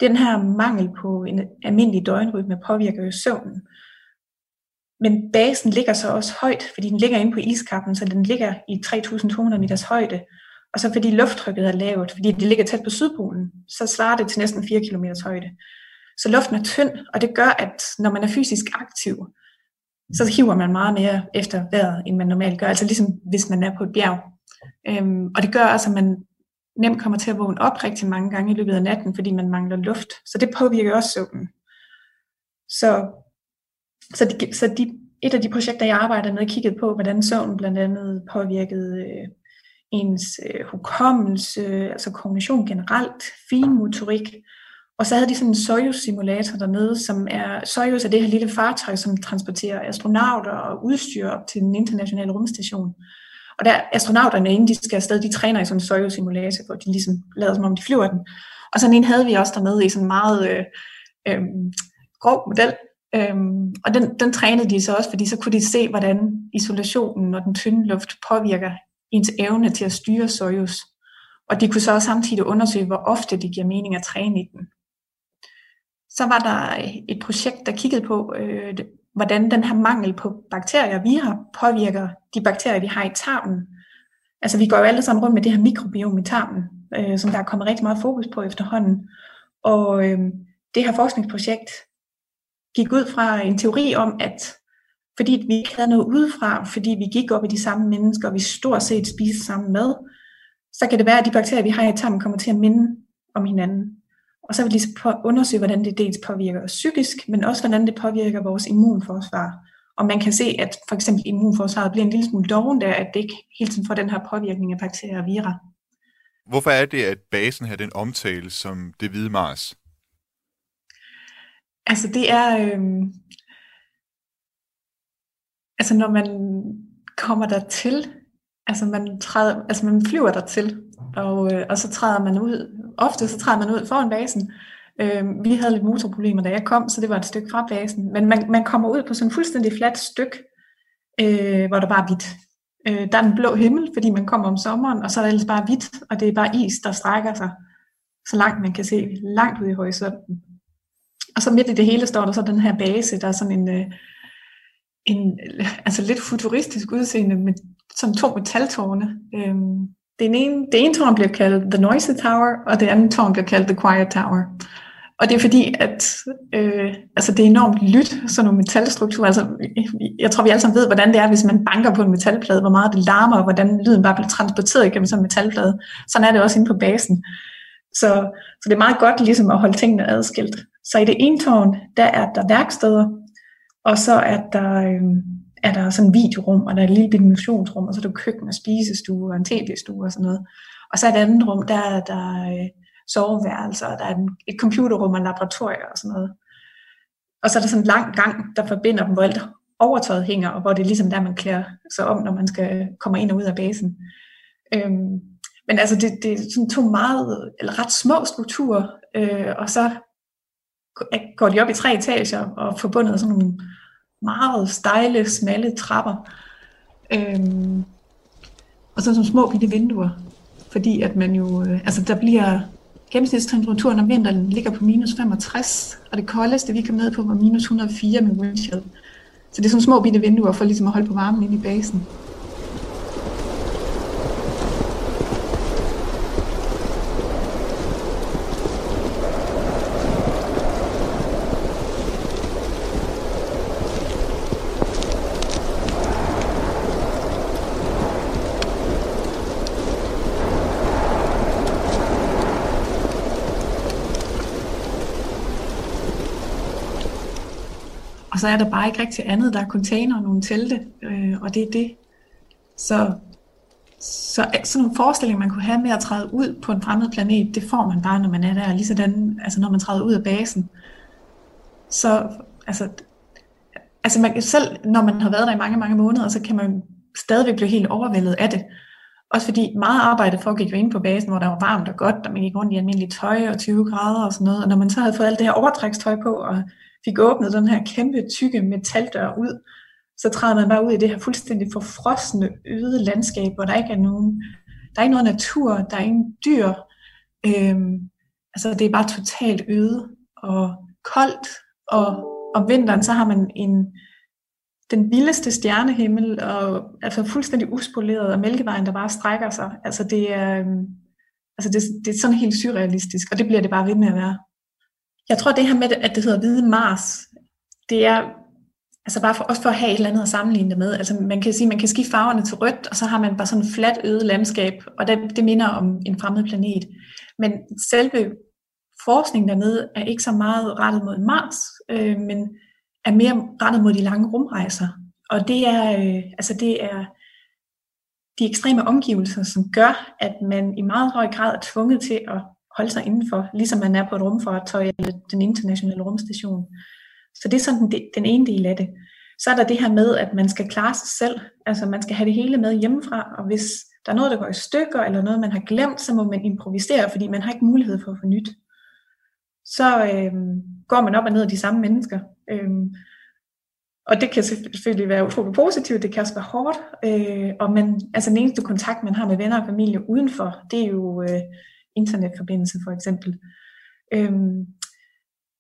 den her mangel på en almindelig døgnrytme påvirker jo søvnen. Men basen ligger så også højt, fordi den ligger inde på iskappen, så den ligger i 3.200 meters højde. Og så fordi lufttrykket er lavt, fordi det ligger tæt på Sydpolen, så svarer det til næsten 4 km højde. Så luften er tynd, og det gør, at når man er fysisk aktiv, så hiver man meget mere efter vejret, end man normalt gør. Altså ligesom hvis man er på et bjerg. Øhm, og det gør også, at man nemt kommer til at vågne op rigtig mange gange i løbet af natten, fordi man mangler luft. Så det påvirker også søvnen. Så så, de, så de, et af de projekter, jeg arbejder med, kiggede på, hvordan søvn blandt andet påvirkede øh, ens øh, hukommelse, altså kognition generelt, finmotorik. Og så havde de sådan en Soyuz-simulator dernede, som er, Soyuz er det her lille fartøj, som transporterer astronauter og udstyr op til den internationale rumstation. Og der astronauterne, inden de skal afsted, de træner i sådan en Soyuz-simulator, hvor de ligesom lader som om de flyver den. Og sådan en havde vi også dernede i sådan en meget øh, øh, grov model, Øhm, og den, den trænede de så også, fordi så kunne de se, hvordan isolationen og den tynde luft påvirker ens evne til at styre Soyuz. Og de kunne så også samtidig undersøge, hvor ofte det giver mening at træne i den. Så var der et projekt, der kiggede på, øh, hvordan den her mangel på bakterier, vi har, påvirker de bakterier, vi har i tarmen. Altså vi går jo alle sammen rundt med det her mikrobiom i tarmen, øh, som der er kommet rigtig meget fokus på efterhånden. Og øh, det her forskningsprojekt gik ud fra en teori om, at fordi vi ikke havde noget udefra, fordi vi gik op i de samme mennesker, og vi stort set spiste sammen med, så kan det være, at de bakterier, vi har i tarmen, kommer til at minde om hinanden. Og så vil de undersøge, hvordan det dels påvirker os psykisk, men også hvordan det påvirker vores immunforsvar. Og man kan se, at for eksempel immunforsvaret bliver en lille smule doven der, at det ikke hele tiden får den her påvirkning af bakterier og vira. Hvorfor er det, at basen her den omtales som det hvide Mars? Altså det er, øh, altså når man kommer der til, altså man, træder, altså man flyver der til, og, øh, og så træder man ud, ofte så træder man ud foran basen. Øh, vi havde lidt motorproblemer, da jeg kom, så det var et stykke fra basen. Men man, man kommer ud på sådan en fuldstændig fladt stykke, øh, hvor der bare er hvidt. Øh, der er en blå himmel, fordi man kommer om sommeren, og så er der ellers bare hvidt, og det er bare is, der strækker sig så langt man kan se, langt ud i horisonten. Og så midt i det hele står der så den her base, der er sådan en, øh, en altså lidt futuristisk udseende med sådan to metaltårne. Øhm, den ene, det ene tårn bliver kaldt The Noisy Tower, og det andet tårn bliver kaldt The Quiet Tower. Og det er fordi, at øh, altså det er enormt lyt, sådan nogle metalstrukturer. Altså, jeg tror, vi alle sammen ved, hvordan det er, hvis man banker på en metalplade, hvor meget det larmer, og hvordan lyden bare bliver transporteret gennem sådan en metalplade. Sådan er det også inde på basen. Så, så det er meget godt ligesom at holde tingene adskilt. Så i det ene tårn, der er der værksteder, og så er der, øh, er der sådan en videorum, og der er et lille dimensionsrum, og så er der køkken og spisestue og en tv-stue og sådan noget. Og så er det andet rum, der er der øh, soveværelser, og der er et computerrum og en laboratorium og sådan noget. Og så er der sådan en lang gang, der forbinder dem, hvor alt overtøjet hænger, og hvor det er ligesom der, man klæder sig om, når man skal øh, komme ind og ud af basen. Øhm, men altså, det, det er sådan to meget, eller ret små strukturer, øh, og så går de op i tre etager og forbundet sådan nogle meget stejle, smalle trapper. Øhm, og så nogle små bitte vinduer, fordi at man jo, øh, altså der bliver gennemsnitstemperaturen om vinteren ligger på minus 65, og det koldeste vi kom ned på var minus 104 med windshield. Så det er sådan små bitte vinduer for ligesom at holde på varmen inde i basen. Så er der bare ikke rigtig andet. Der er container og nogle telte, øh, og det er det. Så, så øh, sådan nogle forestillinger, man kunne have med at træde ud på en fremmed planet, det får man bare, når man er der. Ligesådan, altså når man træder ud af basen. Så altså, altså man, selv når man har været der i mange, mange måneder, så kan man stadigvæk blive helt overvældet af det. Også fordi meget arbejde foregik jo inde på basen, hvor der var varmt og godt, og man gik rundt i almindelige tøj og 20 grader og sådan noget. Og når man så havde fået alt det her overtrækstøj på, og fik åbnet den her kæmpe tykke metaldør ud, så træder man bare ud i det her fuldstændig forfrosne, øde landskab, hvor der ikke er nogen, der er ikke noget natur, der er ingen dyr. Øhm, altså det er bare totalt øde og koldt, og om vinteren så har man en, den vildeste stjernehimmel, og altså fuldstændig uspoleret, og mælkevejen, der bare strækker sig. Altså det er, øhm, altså det, det er sådan helt surrealistisk, og det bliver det bare ved med at være. Jeg tror, det her med, at det hedder Hvide Mars, det er altså bare for, også for at have et eller andet at sammenligne det med. Altså man kan sige, man kan skifte farverne til rødt, og så har man bare sådan et fladt øde landskab, og det, det minder om en fremmed planet. Men selve forskningen dernede er ikke så meget rettet mod Mars, øh, men er mere rettet mod de lange rumrejser. Og det er, øh, altså det er de ekstreme omgivelser, som gør, at man i meget høj grad er tvunget til at holde sig indenfor, ligesom man er på et rumfartøj eller den internationale rumstation. Så det er sådan den, den ene del af det. Så er der det her med, at man skal klare sig selv. Altså man skal have det hele med hjemmefra, og hvis der er noget, der går i stykker, eller noget, man har glemt, så må man improvisere, fordi man har ikke mulighed for at få nyt. Så øh, går man op og ned af de samme mennesker. Øh, og det kan selvfølgelig være utroligt positivt, det kan også være hårdt, øh, og man, altså den eneste kontakt, man har med venner og familie udenfor, det er jo øh, internetforbindelse for eksempel. Øhm,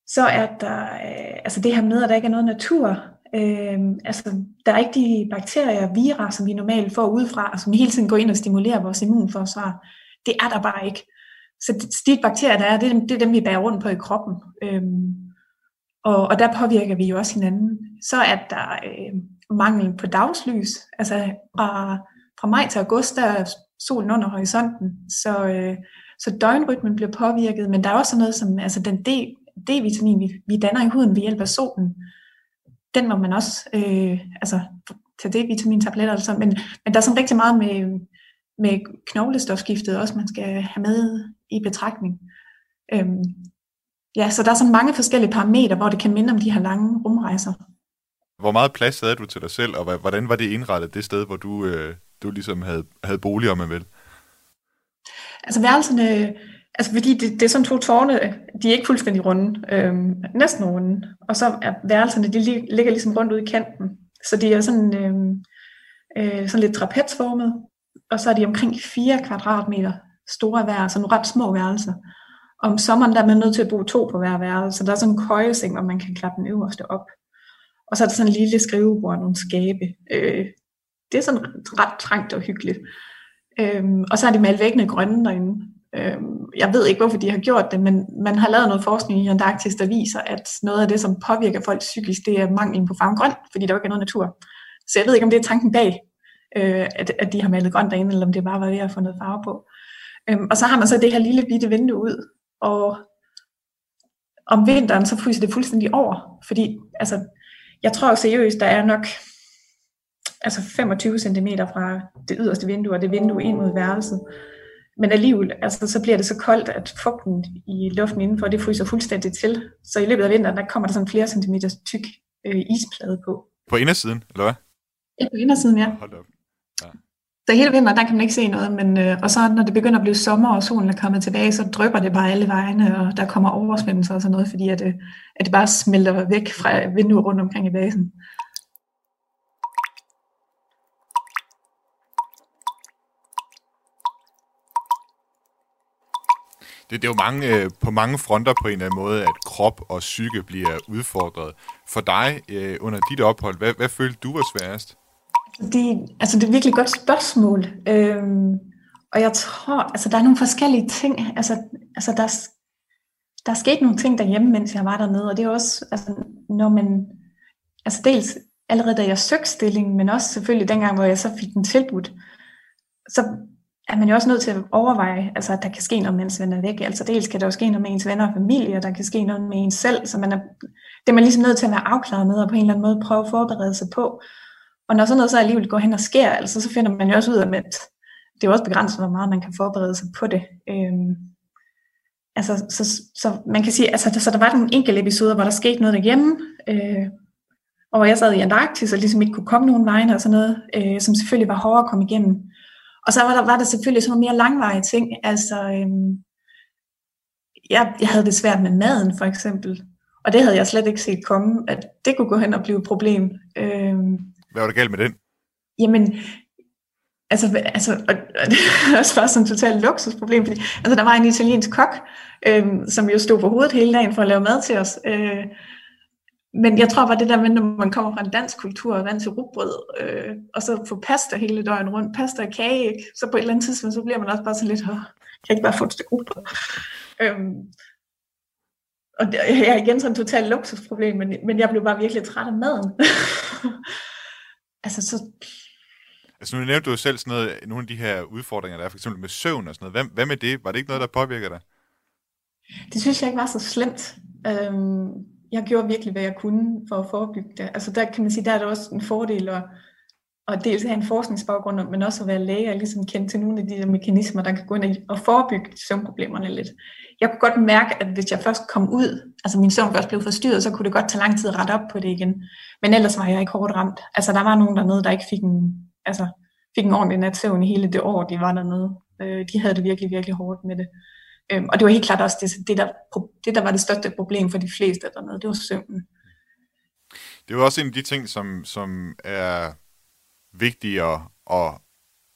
så er der øh, altså det her med, at der ikke er noget natur. Øhm, altså, der er ikke de bakterier og virer, som vi normalt får udefra, og som hele tiden går ind og stimulerer vores immunforsvar. Det er der bare ikke. Så de bakterier, der er, det er, dem, det er dem, vi bærer rundt på i kroppen. Øhm, og, og der påvirker vi jo også hinanden. Så er der øh, mangel på dagslys. Altså fra, fra maj til august, der er solen under horisonten. Så, øh, så døgnrytmen bliver påvirket, men der er også noget som altså den D, D-vitamin, vi, vi danner i huden ved hjælp af solen. Den må man også øh, altså, tage D-vitamin-tabletter og sådan, men, men der er sådan rigtig meget med, med knoglestofskiftet også, man skal have med i betragtning. Øhm, ja, så der er sådan mange forskellige parametre, hvor det kan minde om de her lange rumrejser. Hvor meget plads havde du til dig selv, og hvordan var det indrettet det sted, hvor du, øh, du ligesom havde, havde bolig, om man vil? Altså værelserne, altså fordi det, det er sådan to tårne, de er ikke fuldstændig runde, øhm, næsten runde, og så er værelserne, de ligger ligesom rundt ude i kanten, så de er sådan, øhm, øh, sådan lidt trapezformet, og så er de omkring 4 kvadratmeter store hver, så nogle ret små værelser. Om sommeren der er man nødt til at bo to på hver værelse, så der er sådan en køjeseng, hvor man kan klappe den øverste op. Og så er der sådan en lille skrivebord og nogle skabe. Øh, det er sådan ret trængt og hyggeligt. Øhm, og så har de malet væggene grønne derinde. Øhm, jeg ved ikke, hvorfor de har gjort det, men man har lavet noget forskning i Antarktis, der viser, at noget af det, som påvirker folk psykisk, det er manglen på farven grøn, fordi der jo ikke er noget natur. Så jeg ved ikke, om det er tanken bag, øh, at, at de har malet grønt derinde, eller om det bare var ved at få noget farve på. Øhm, og så har man så det her lille bitte vindue ud, og om vinteren, så fryser det fuldstændig over, fordi altså, jeg tror seriøst, der er nok altså 25 cm fra det yderste vindue og det vindue ind mod værelset. Men alligevel, altså, så bliver det så koldt, at fugten i luften indenfor, det fryser fuldstændig til. Så i løbet af vinteren, der kommer der sådan flere centimeter tyk øh, isplade på. På indersiden, eller hvad? Ja, på indersiden, ja. Hold op. Så hele vinteren, der kan man ikke se noget, men, øh, og så når det begynder at blive sommer, og solen er kommet tilbage, så drypper det bare alle vejene, og der kommer oversvømmelser og sådan noget, fordi at, øh, at det bare smelter væk fra vinduer rundt omkring i basen. Det, det er jo mange, øh, på mange fronter på en eller anden måde, at krop og psyke bliver udfordret. For dig, øh, under dit ophold, hvad, hvad følte du var sværest? Det, altså det er virkelig et godt spørgsmål. Øhm, og jeg tror, altså der er nogle forskellige ting. Altså, altså der, der er sket nogle ting derhjemme, mens jeg var dernede, og det er også, altså, når man, altså dels allerede da jeg søgte stillingen, men også selvfølgelig dengang, hvor jeg så fik den tilbudt, så er man jo også nødt til at overveje, altså, at der kan ske noget, mens man er væk. Altså dels kan der jo ske noget med ens venner og familie, og der kan ske noget med ens selv, så man er, det er man ligesom nødt til at være afklaret med, og på en eller anden måde prøve at forberede sig på. Og når sådan noget så alligevel går hen og sker, altså, så finder man jo også ud af, at det er jo også begrænset, hvor meget man kan forberede sig på det. Øhm, altså, så, så man kan sige, altså, så der var den enkelte episode, hvor der skete noget derhjemme, øh, og hvor jeg sad i Antarktis og ligesom ikke kunne komme nogen vegne og sådan noget, øh, som selvfølgelig var hårdere at komme igennem. Og så var der, var der selvfølgelig sådan mere langvarige ting. Altså, øhm, jeg, jeg havde det svært med maden, for eksempel. Og det havde jeg slet ikke set komme, at det kunne gå hen og blive et problem. Øhm, Hvad var der galt med den? Jamen, altså, altså og, og det er også bare sådan et totalt luksusproblem, fordi altså, der var en italiensk kok, øhm, som jo stod på hovedet hele dagen for at lave mad til os. Øh, men jeg tror bare det der med, når man kommer fra en dansk kultur og vant til rugbrød, øh, og så få pasta hele døgnet rundt, pasta og kage, ikke? så på et eller andet tidspunkt, så bliver man også bare så lidt, kan jeg ikke bare få et stykke rugbrød? Øhm, og det, jeg er igen sådan et totalt luksusproblem, men, men jeg blev bare virkelig træt af maden. *laughs* altså så... Altså nu nævnte du selv sådan noget, nogle af de her udfordringer, der er for eksempel med søvn og sådan noget. Hvad, hvad med det? Var det ikke noget, der påvirker dig? Det synes jeg ikke var så slemt. Øhm, jeg gjorde virkelig, hvad jeg kunne for at forebygge det. Altså der kan man sige, der er det også en fordel at, at dels have en forskningsbaggrund, men også at være læge og ligesom kende til nogle af de der mekanismer, der kan gå ind og forebygge søvnproblemerne lidt. Jeg kunne godt mærke, at hvis jeg først kom ud, altså min søvn først blev forstyrret, så kunne det godt tage lang tid at rette op på det igen. Men ellers var jeg ikke hårdt ramt. Altså der var nogen dernede, der ikke fik en, altså, fik en ordentlig nat søvn i hele det år, de var dernede. Øh, de havde det virkelig, virkelig hårdt med det. Øhm, og det var helt klart også det, det, der, det, der var det største problem for de fleste dernede, det var søvnen. Det er også en af de ting, som, som er vigtige at, at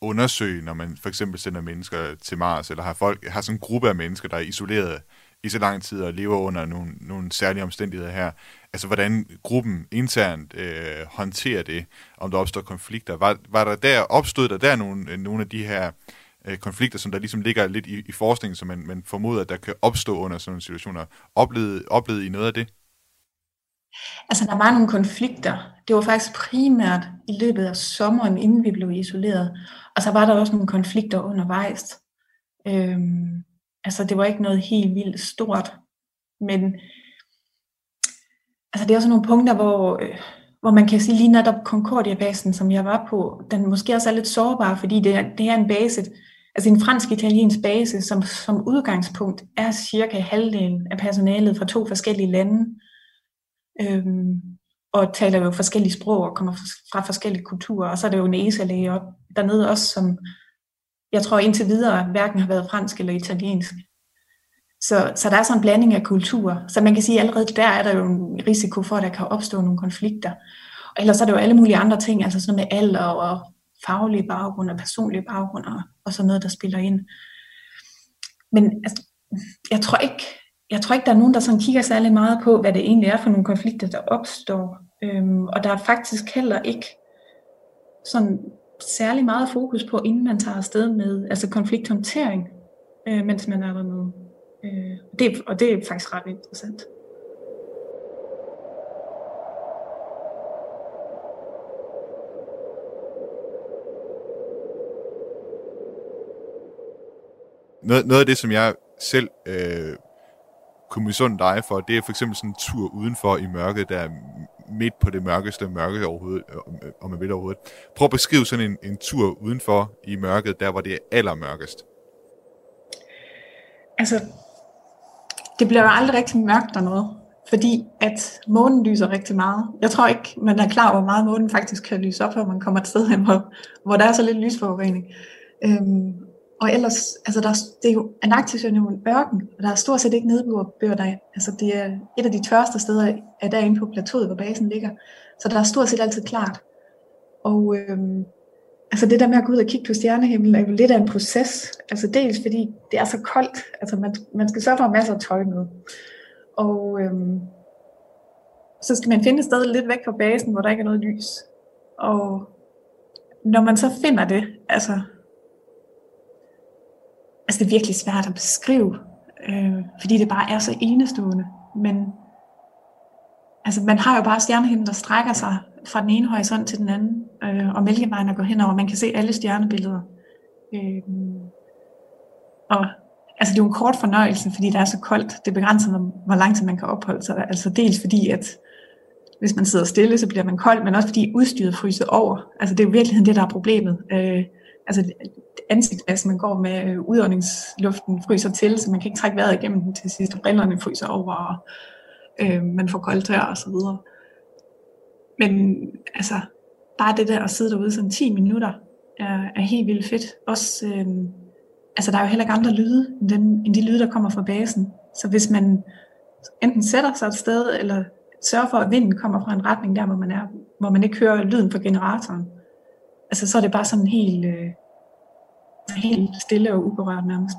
undersøge, når man for eksempel sender mennesker til Mars, eller har folk har sådan en gruppe af mennesker, der er isoleret i så lang tid og lever under nogle, nogle særlige omstændigheder her. Altså, hvordan gruppen internt øh, håndterer det, om der opstår konflikter. Var, var der der, opstod der der nogle, nogle af de her øh, Øh, konflikter, som der ligesom ligger lidt i, i forskningen, som man, man formoder, at der kan opstå under sådan nogle situationer. Oplevede, oplevede I noget af det? Altså, der var nogle konflikter. Det var faktisk primært i løbet af sommeren, inden vi blev isoleret. Og så var der også nogle konflikter undervejs. Øhm, altså, det var ikke noget helt vildt stort. Men altså, det er også nogle punkter, hvor, øh, hvor man kan sige lige netop Concordia-basen, som jeg var på, den måske også er lidt sårbar, fordi det er, det er en base, altså en fransk-italiensk base, som som udgangspunkt er cirka halvdelen af personalet fra to forskellige lande øhm, og taler jo forskellige sprog og kommer fra forskellige kulturer, og så er det jo en ESA-læge dernede også, som jeg tror indtil videre hverken har været fransk eller italiensk. Så, så der er sådan en blanding af kulturer. Så man kan sige, at allerede der er der jo en risiko for, at der kan opstå nogle konflikter. Og ellers er der jo alle mulige andre ting, altså sådan med alder og faglige baggrund og personlige baggrund og, og sådan noget, der spiller ind. Men altså, jeg tror ikke, jeg tror ikke, der er nogen, der sådan kigger særlig meget på, hvad det egentlig er for nogle konflikter, der opstår. Øhm, og der er faktisk heller ikke sådan særlig meget fokus på, inden man tager afsted med altså konflikthåndtering, øh, mens man er dernede. Øh, det, og det er faktisk ret interessant. Noget, noget af det, som jeg selv øh, kunne misunde dig for, det er for eksempel sådan en tur udenfor i mørket, der er midt på det mørkeste mørke overhovedet, øh, om øh, man vil overhovedet. Prøv at beskrive sådan en, en tur udenfor i mørket, der hvor det er allermørkest. Altså, det bliver jo aldrig rigtig mørkt dernede, fordi at månen lyser rigtig meget. Jeg tror ikke, man er klar over, hvor meget månen faktisk kan lyse op, når man kommer et sted hen, hvor, hvor der er så lidt lysforurening. Øhm, og ellers, altså der, det er jo, Antarktis er jo en ørken, og der er stort set ikke nedbør der. Altså det er et af de tørste steder, er derinde på plateauet, hvor basen ligger. Så der er stort set altid klart. Og øhm, altså det der med at gå ud og kigge på stjernehimlen, er jo lidt af en proces. Altså dels fordi det er så koldt, altså man, man skal sørge for masser af tøj med. Og øhm, så skal man finde et sted lidt væk fra basen, hvor der ikke er noget lys. Og når man så finder det, altså altså det er virkelig svært at beskrive, øh, fordi det bare er så enestående. Men altså, man har jo bare stjernehimlen, der strækker sig fra den ene horisont til den anden, øh, og mælkevejen der går henover. Man kan se alle stjernebilleder. Øh, og altså, det er jo en kort fornøjelse, fordi det er så koldt. Det begrænser, hvor lang tid man kan opholde sig. Altså dels fordi, at hvis man sidder stille, så bliver man kold, men også fordi udstyret fryser over. Altså det er jo virkeligheden det, der er problemet. Øh, altså ansigtsmasse, man går med, øh, udåndingsluften fryser til, så man kan ikke trække vejret igennem den til sidst, og brillerne fryser over, og øh, man får koldt tør og så videre. Men altså, bare det der at sidde derude sådan 10 minutter, er, er helt vildt fedt. Også, øh, altså der er jo heller ikke andre lyde, end, den, end de lyde, der kommer fra basen. Så hvis man enten sætter sig et sted, eller sørger for, at vinden kommer fra en retning der, hvor man er, hvor man ikke hører lyden fra generatoren, altså så er det bare sådan helt, øh, helt stille og uberørt nærmest.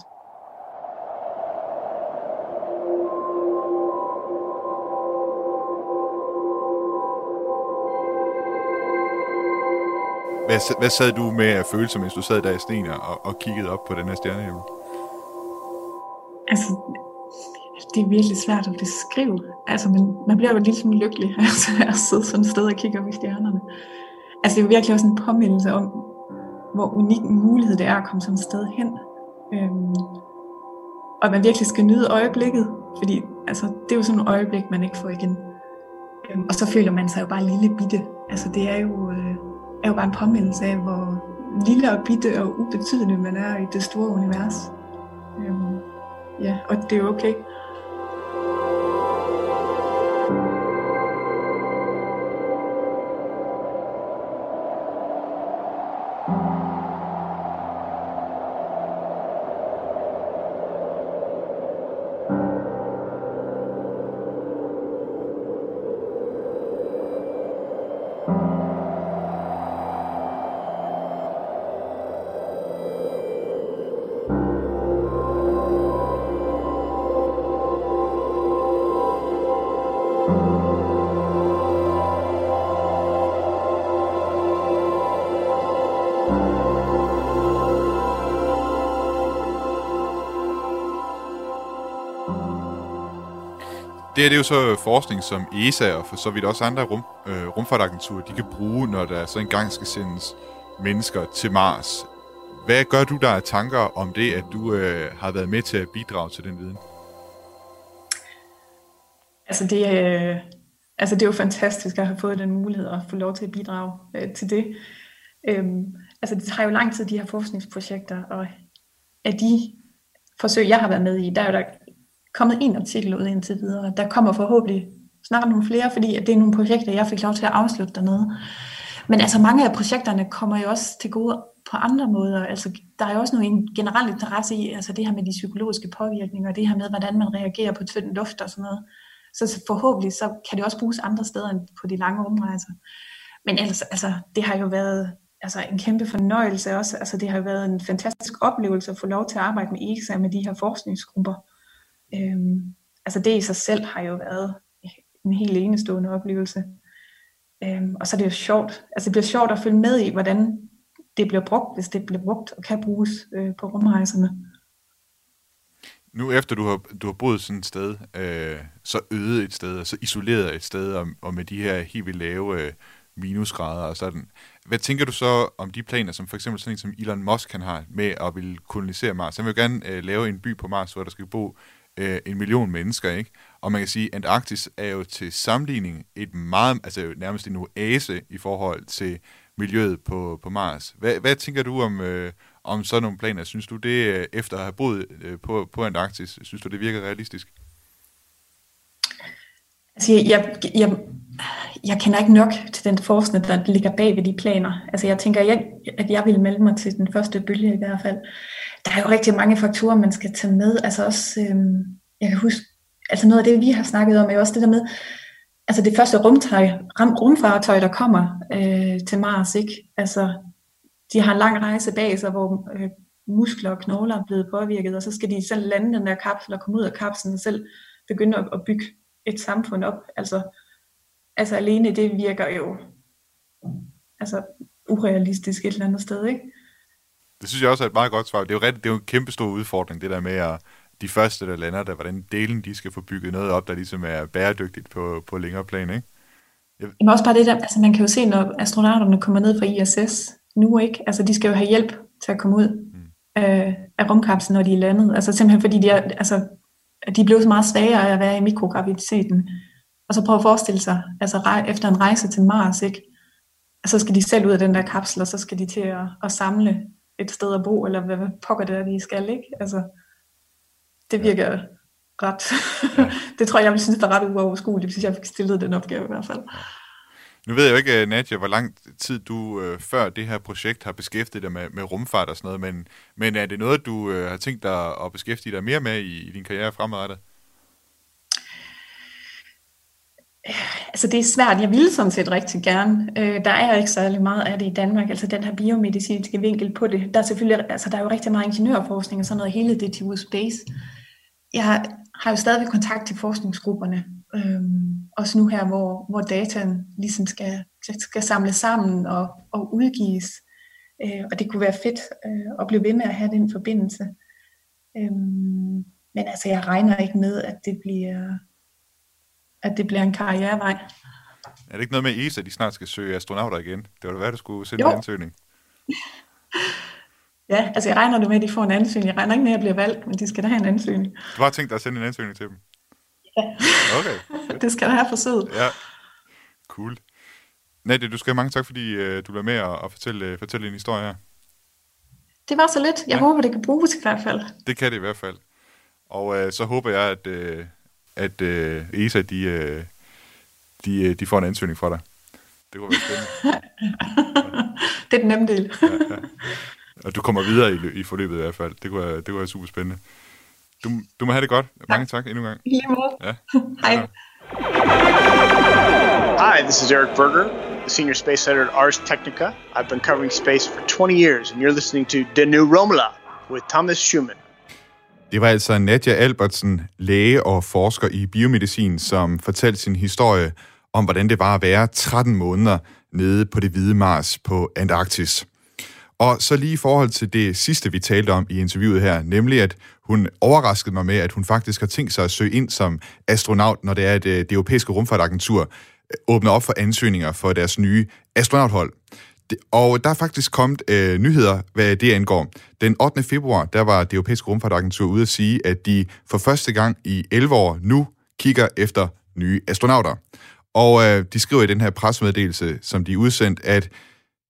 Hvad, hvad sad du med af følelser, mens du sad der i sten og, og kiggede op på den her stjernehimmel? Altså, det er virkelig svært at beskrive. Altså, man, man bliver jo lidt smule lykkelig *laughs* altså, at sidde sådan et sted og kigge op i stjernerne. Altså, det er jo virkelig også en påmindelse om, hvor unik en mulighed det er at komme sådan et sted hen. Øhm, og at man virkelig skal nyde øjeblikket, fordi altså, det er jo sådan et øjeblik, man ikke får igen. Øhm, og så føler man sig jo bare lille bitte. Altså det er jo, øh, er jo bare en påmindelse af, hvor lille og bitte og ubetydelig man er i det store univers. Øhm, ja, og det er jo okay. Det, er, det er jo så øh, forskning, som ESA og for så vidt også andre rum, øh, rumfartagenturer, de kan bruge, når der så engang skal sendes mennesker til Mars. Hvad gør du der af tanker om det, at du øh, har været med til at bidrage til den viden? Altså det, øh, altså det er jo fantastisk at have fået den mulighed at få lov til at bidrage øh, til det. Øhm, altså det tager jo lang tid, de her forskningsprojekter, og af de forsøg, jeg har været med i, der er jo der kommet en artikel ud indtil videre. Der kommer forhåbentlig snart nogle flere, fordi det er nogle projekter, jeg fik lov til at afslutte dernede. Men altså mange af projekterne kommer jo også til gode på andre måder. Altså, der er jo også en generel interesse i altså det her med de psykologiske påvirkninger, det her med, hvordan man reagerer på tynd luft og sådan noget. Så forhåbentlig så kan det også bruges andre steder end på de lange omrejser. Men ellers, altså, det har jo været altså, en kæmpe fornøjelse også. Altså, det har jo været en fantastisk oplevelse at få lov til at arbejde med ESA med de her forskningsgrupper. Øhm, altså det i sig selv har jo været en helt enestående oplevelse. Øhm, og så er det jo sjovt. Altså det bliver sjovt at følge med i, hvordan det bliver brugt, hvis det bliver brugt og kan bruges øh, på rumrejserne. Nu efter du har, du har boet sådan et sted, øh, så øde et sted, og så isoleret et sted, og, og med de her helt vildt lave øh, minusgrader og sådan. Hvad tænker du så om de planer, som for eksempel sådan en som Elon Musk han har, med at ville kolonisere Mars? Han vil jo gerne øh, lave en by på Mars, hvor der skal bo øh, en million mennesker, ikke? Og man kan sige, at Antarktis er jo til sammenligning et meget, altså nærmest en oase i forhold til miljøet på, på Mars. Hvad, hvad tænker du om, øh, om sådan nogle planer? Synes du det, øh, efter at have boet øh, på, på Antarktis, synes du det virker realistisk? Altså, jeg, jeg, jeg, jeg kender ikke nok til den forskning, der ligger bag ved de planer. Altså, jeg tænker, jeg, at jeg vil melde mig til den første bølge i hvert fald. Der er jo rigtig mange faktorer, man skal tage med. Altså også, øhm, jeg kan huske, altså noget af det, vi har snakket om, er jo også det der med, altså det første rumtøj, rum, rumfartøj, der kommer øh, til Mars, ikke? Altså, de har en lang rejse bag sig, hvor øh, muskler og knogler er blevet påvirket, og så skal de selv lande den der kapsel og komme ud af kapslen og selv begynde at, at bygge et samfund op. Altså, altså alene det virker jo altså urealistisk et eller andet sted, ikke? Det synes jeg også er et meget godt svar. Det er jo, ret, det er jo en kæmpe stor udfordring, det der med at de første, der lander der, hvordan delen de skal få bygget noget op, der ligesom er bæredygtigt på, på længere plan, ikke? Jeg... Jamen også bare det der, altså man kan jo se, når astronauterne kommer ned fra ISS nu, ikke? Altså de skal jo have hjælp til at komme ud mm. øh, af rumkapslen, når de er landet. Altså simpelthen fordi de er, altså, de blev så meget svagere af at være i mikrograviditeten. Og så prøv at forestille sig, altså efter en rejse til Mars, ikke? Og så skal de selv ud af den der kapsel, og så skal de til at, at samle et sted at bo, eller hvad pokker det er, de skal, ikke? Altså, det virker ja. ret... Ja. *laughs* det tror jeg, jeg ville synes, det er ret uoverskueligt, hvis jeg fik stillet den opgave i hvert fald. Nu ved jeg jo ikke, øh, Nadja, hvor lang tid du øh, før det her projekt har beskæftiget dig med, med rumfart og sådan noget, men, men er det noget, du øh, har tænkt dig at beskæftige dig mere med i, i din karriere fremadrettet? Altså det er svært. Jeg ville sådan set rigtig gerne. Øh, der er ikke særlig meget af det i Danmark. Altså den her biomedicinske vinkel på det. Der er selvfølgelig, altså der er jo rigtig meget ingeniørforskning og sådan noget. Hele det til space. Jeg har jo stadigvæk kontakt til forskningsgrupperne. Øhm, også nu her, hvor, hvor dataen ligesom skal, skal samles sammen og, og udgives. Øh, og det kunne være fedt øh, at blive ved med at have den forbindelse. Øhm, men altså jeg regner ikke med, at det bliver at det bliver en karrierevej. Er det ikke noget med ESA, de snart skal søge astronauter igen? Det var da være, du skulle sende jo. en ansøgning. *laughs* ja, altså jeg regner med, at de får en ansøgning. Jeg regner ikke med, at jeg bliver valgt, men de skal da have en ansøgning. Du har tænkt dig at sende en ansøgning til dem? Okay. det skal der have for sød. Ja, cool. Nadia, du skal have mange tak, fordi uh, du var med at fortælle, uh, fortælle en historie her. Det var så lidt. Jeg ja. håber, det kan bruges i hvert fald. Det kan det i hvert fald. Og uh, så håber jeg, at, uh, at øh, ESA, de, øh, de, øh, de får en ansøgning fra dig. Det kunne være spændende. *laughs* det er den nemme del. ja, ja. Og du kommer videre i, i forløbet i hvert fald. Det kunne være, det kunne være super spændende. Du, du må have det godt. Mange tak endnu en gang. I Ja. *laughs* Hej. Hi, this is Eric Berger, the senior space editor at Ars Technica. I've been covering space for 20 years, and you're listening to The New Romula with Thomas Schumann. Det var altså Nadja Albertsen, læge og forsker i biomedicin, som fortalte sin historie om, hvordan det var at være 13 måneder nede på det hvide Mars på Antarktis. Og så lige i forhold til det sidste, vi talte om i interviewet her, nemlig at hun overraskede mig med, at hun faktisk har tænkt sig at søge ind som astronaut, når det er, at øh, det europæiske rumfartagentur øh, åbner op for ansøgninger for deres nye astronauthold. Og der er faktisk kommet øh, nyheder, hvad det angår. Den 8. februar, der var det europæiske rumfartagentur ude at sige, at de for første gang i 11 år nu kigger efter nye astronauter. Og øh, de skriver i den her pressemeddelelse, som de er udsendt, at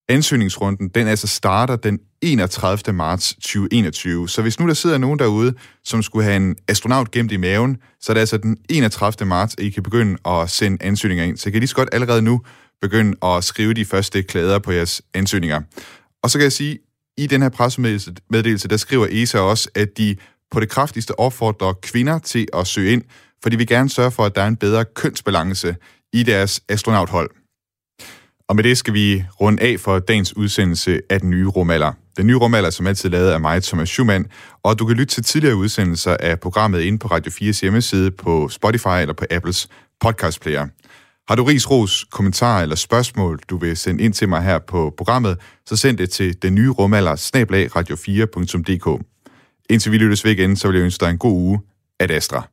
ansøgningsrunden, den altså starter den 31. marts 2021. Så hvis nu der sidder nogen derude, som skulle have en astronaut gemt i maven, så er det altså den 31. marts, at I kan begynde at sende ansøgninger ind. Så I kan lige så godt allerede nu begynde at skrive de første klæder på jeres ansøgninger. Og så kan jeg sige, i den her pressemeddelelse, der skriver ESA også, at de på det kraftigste opfordrer kvinder til at søge ind, for de vil gerne sørge for, at der er en bedre kønsbalance i deres astronauthold. Og med det skal vi runde af for dagens udsendelse af den nye rumalder. Den nye rumalder, som altid lavet af mig, Thomas Schumann, og du kan lytte til tidligere udsendelser af programmet inde på Radio 4's hjemmeside på Spotify eller på Apples podcast player. Har du ris, ros, kommentarer eller spørgsmål, du vil sende ind til mig her på programmet, så send det til den nye rumalder snablag radio4.dk. Indtil vi lyttes ved igen, så vil jeg ønske dig en god uge. Ad Astra.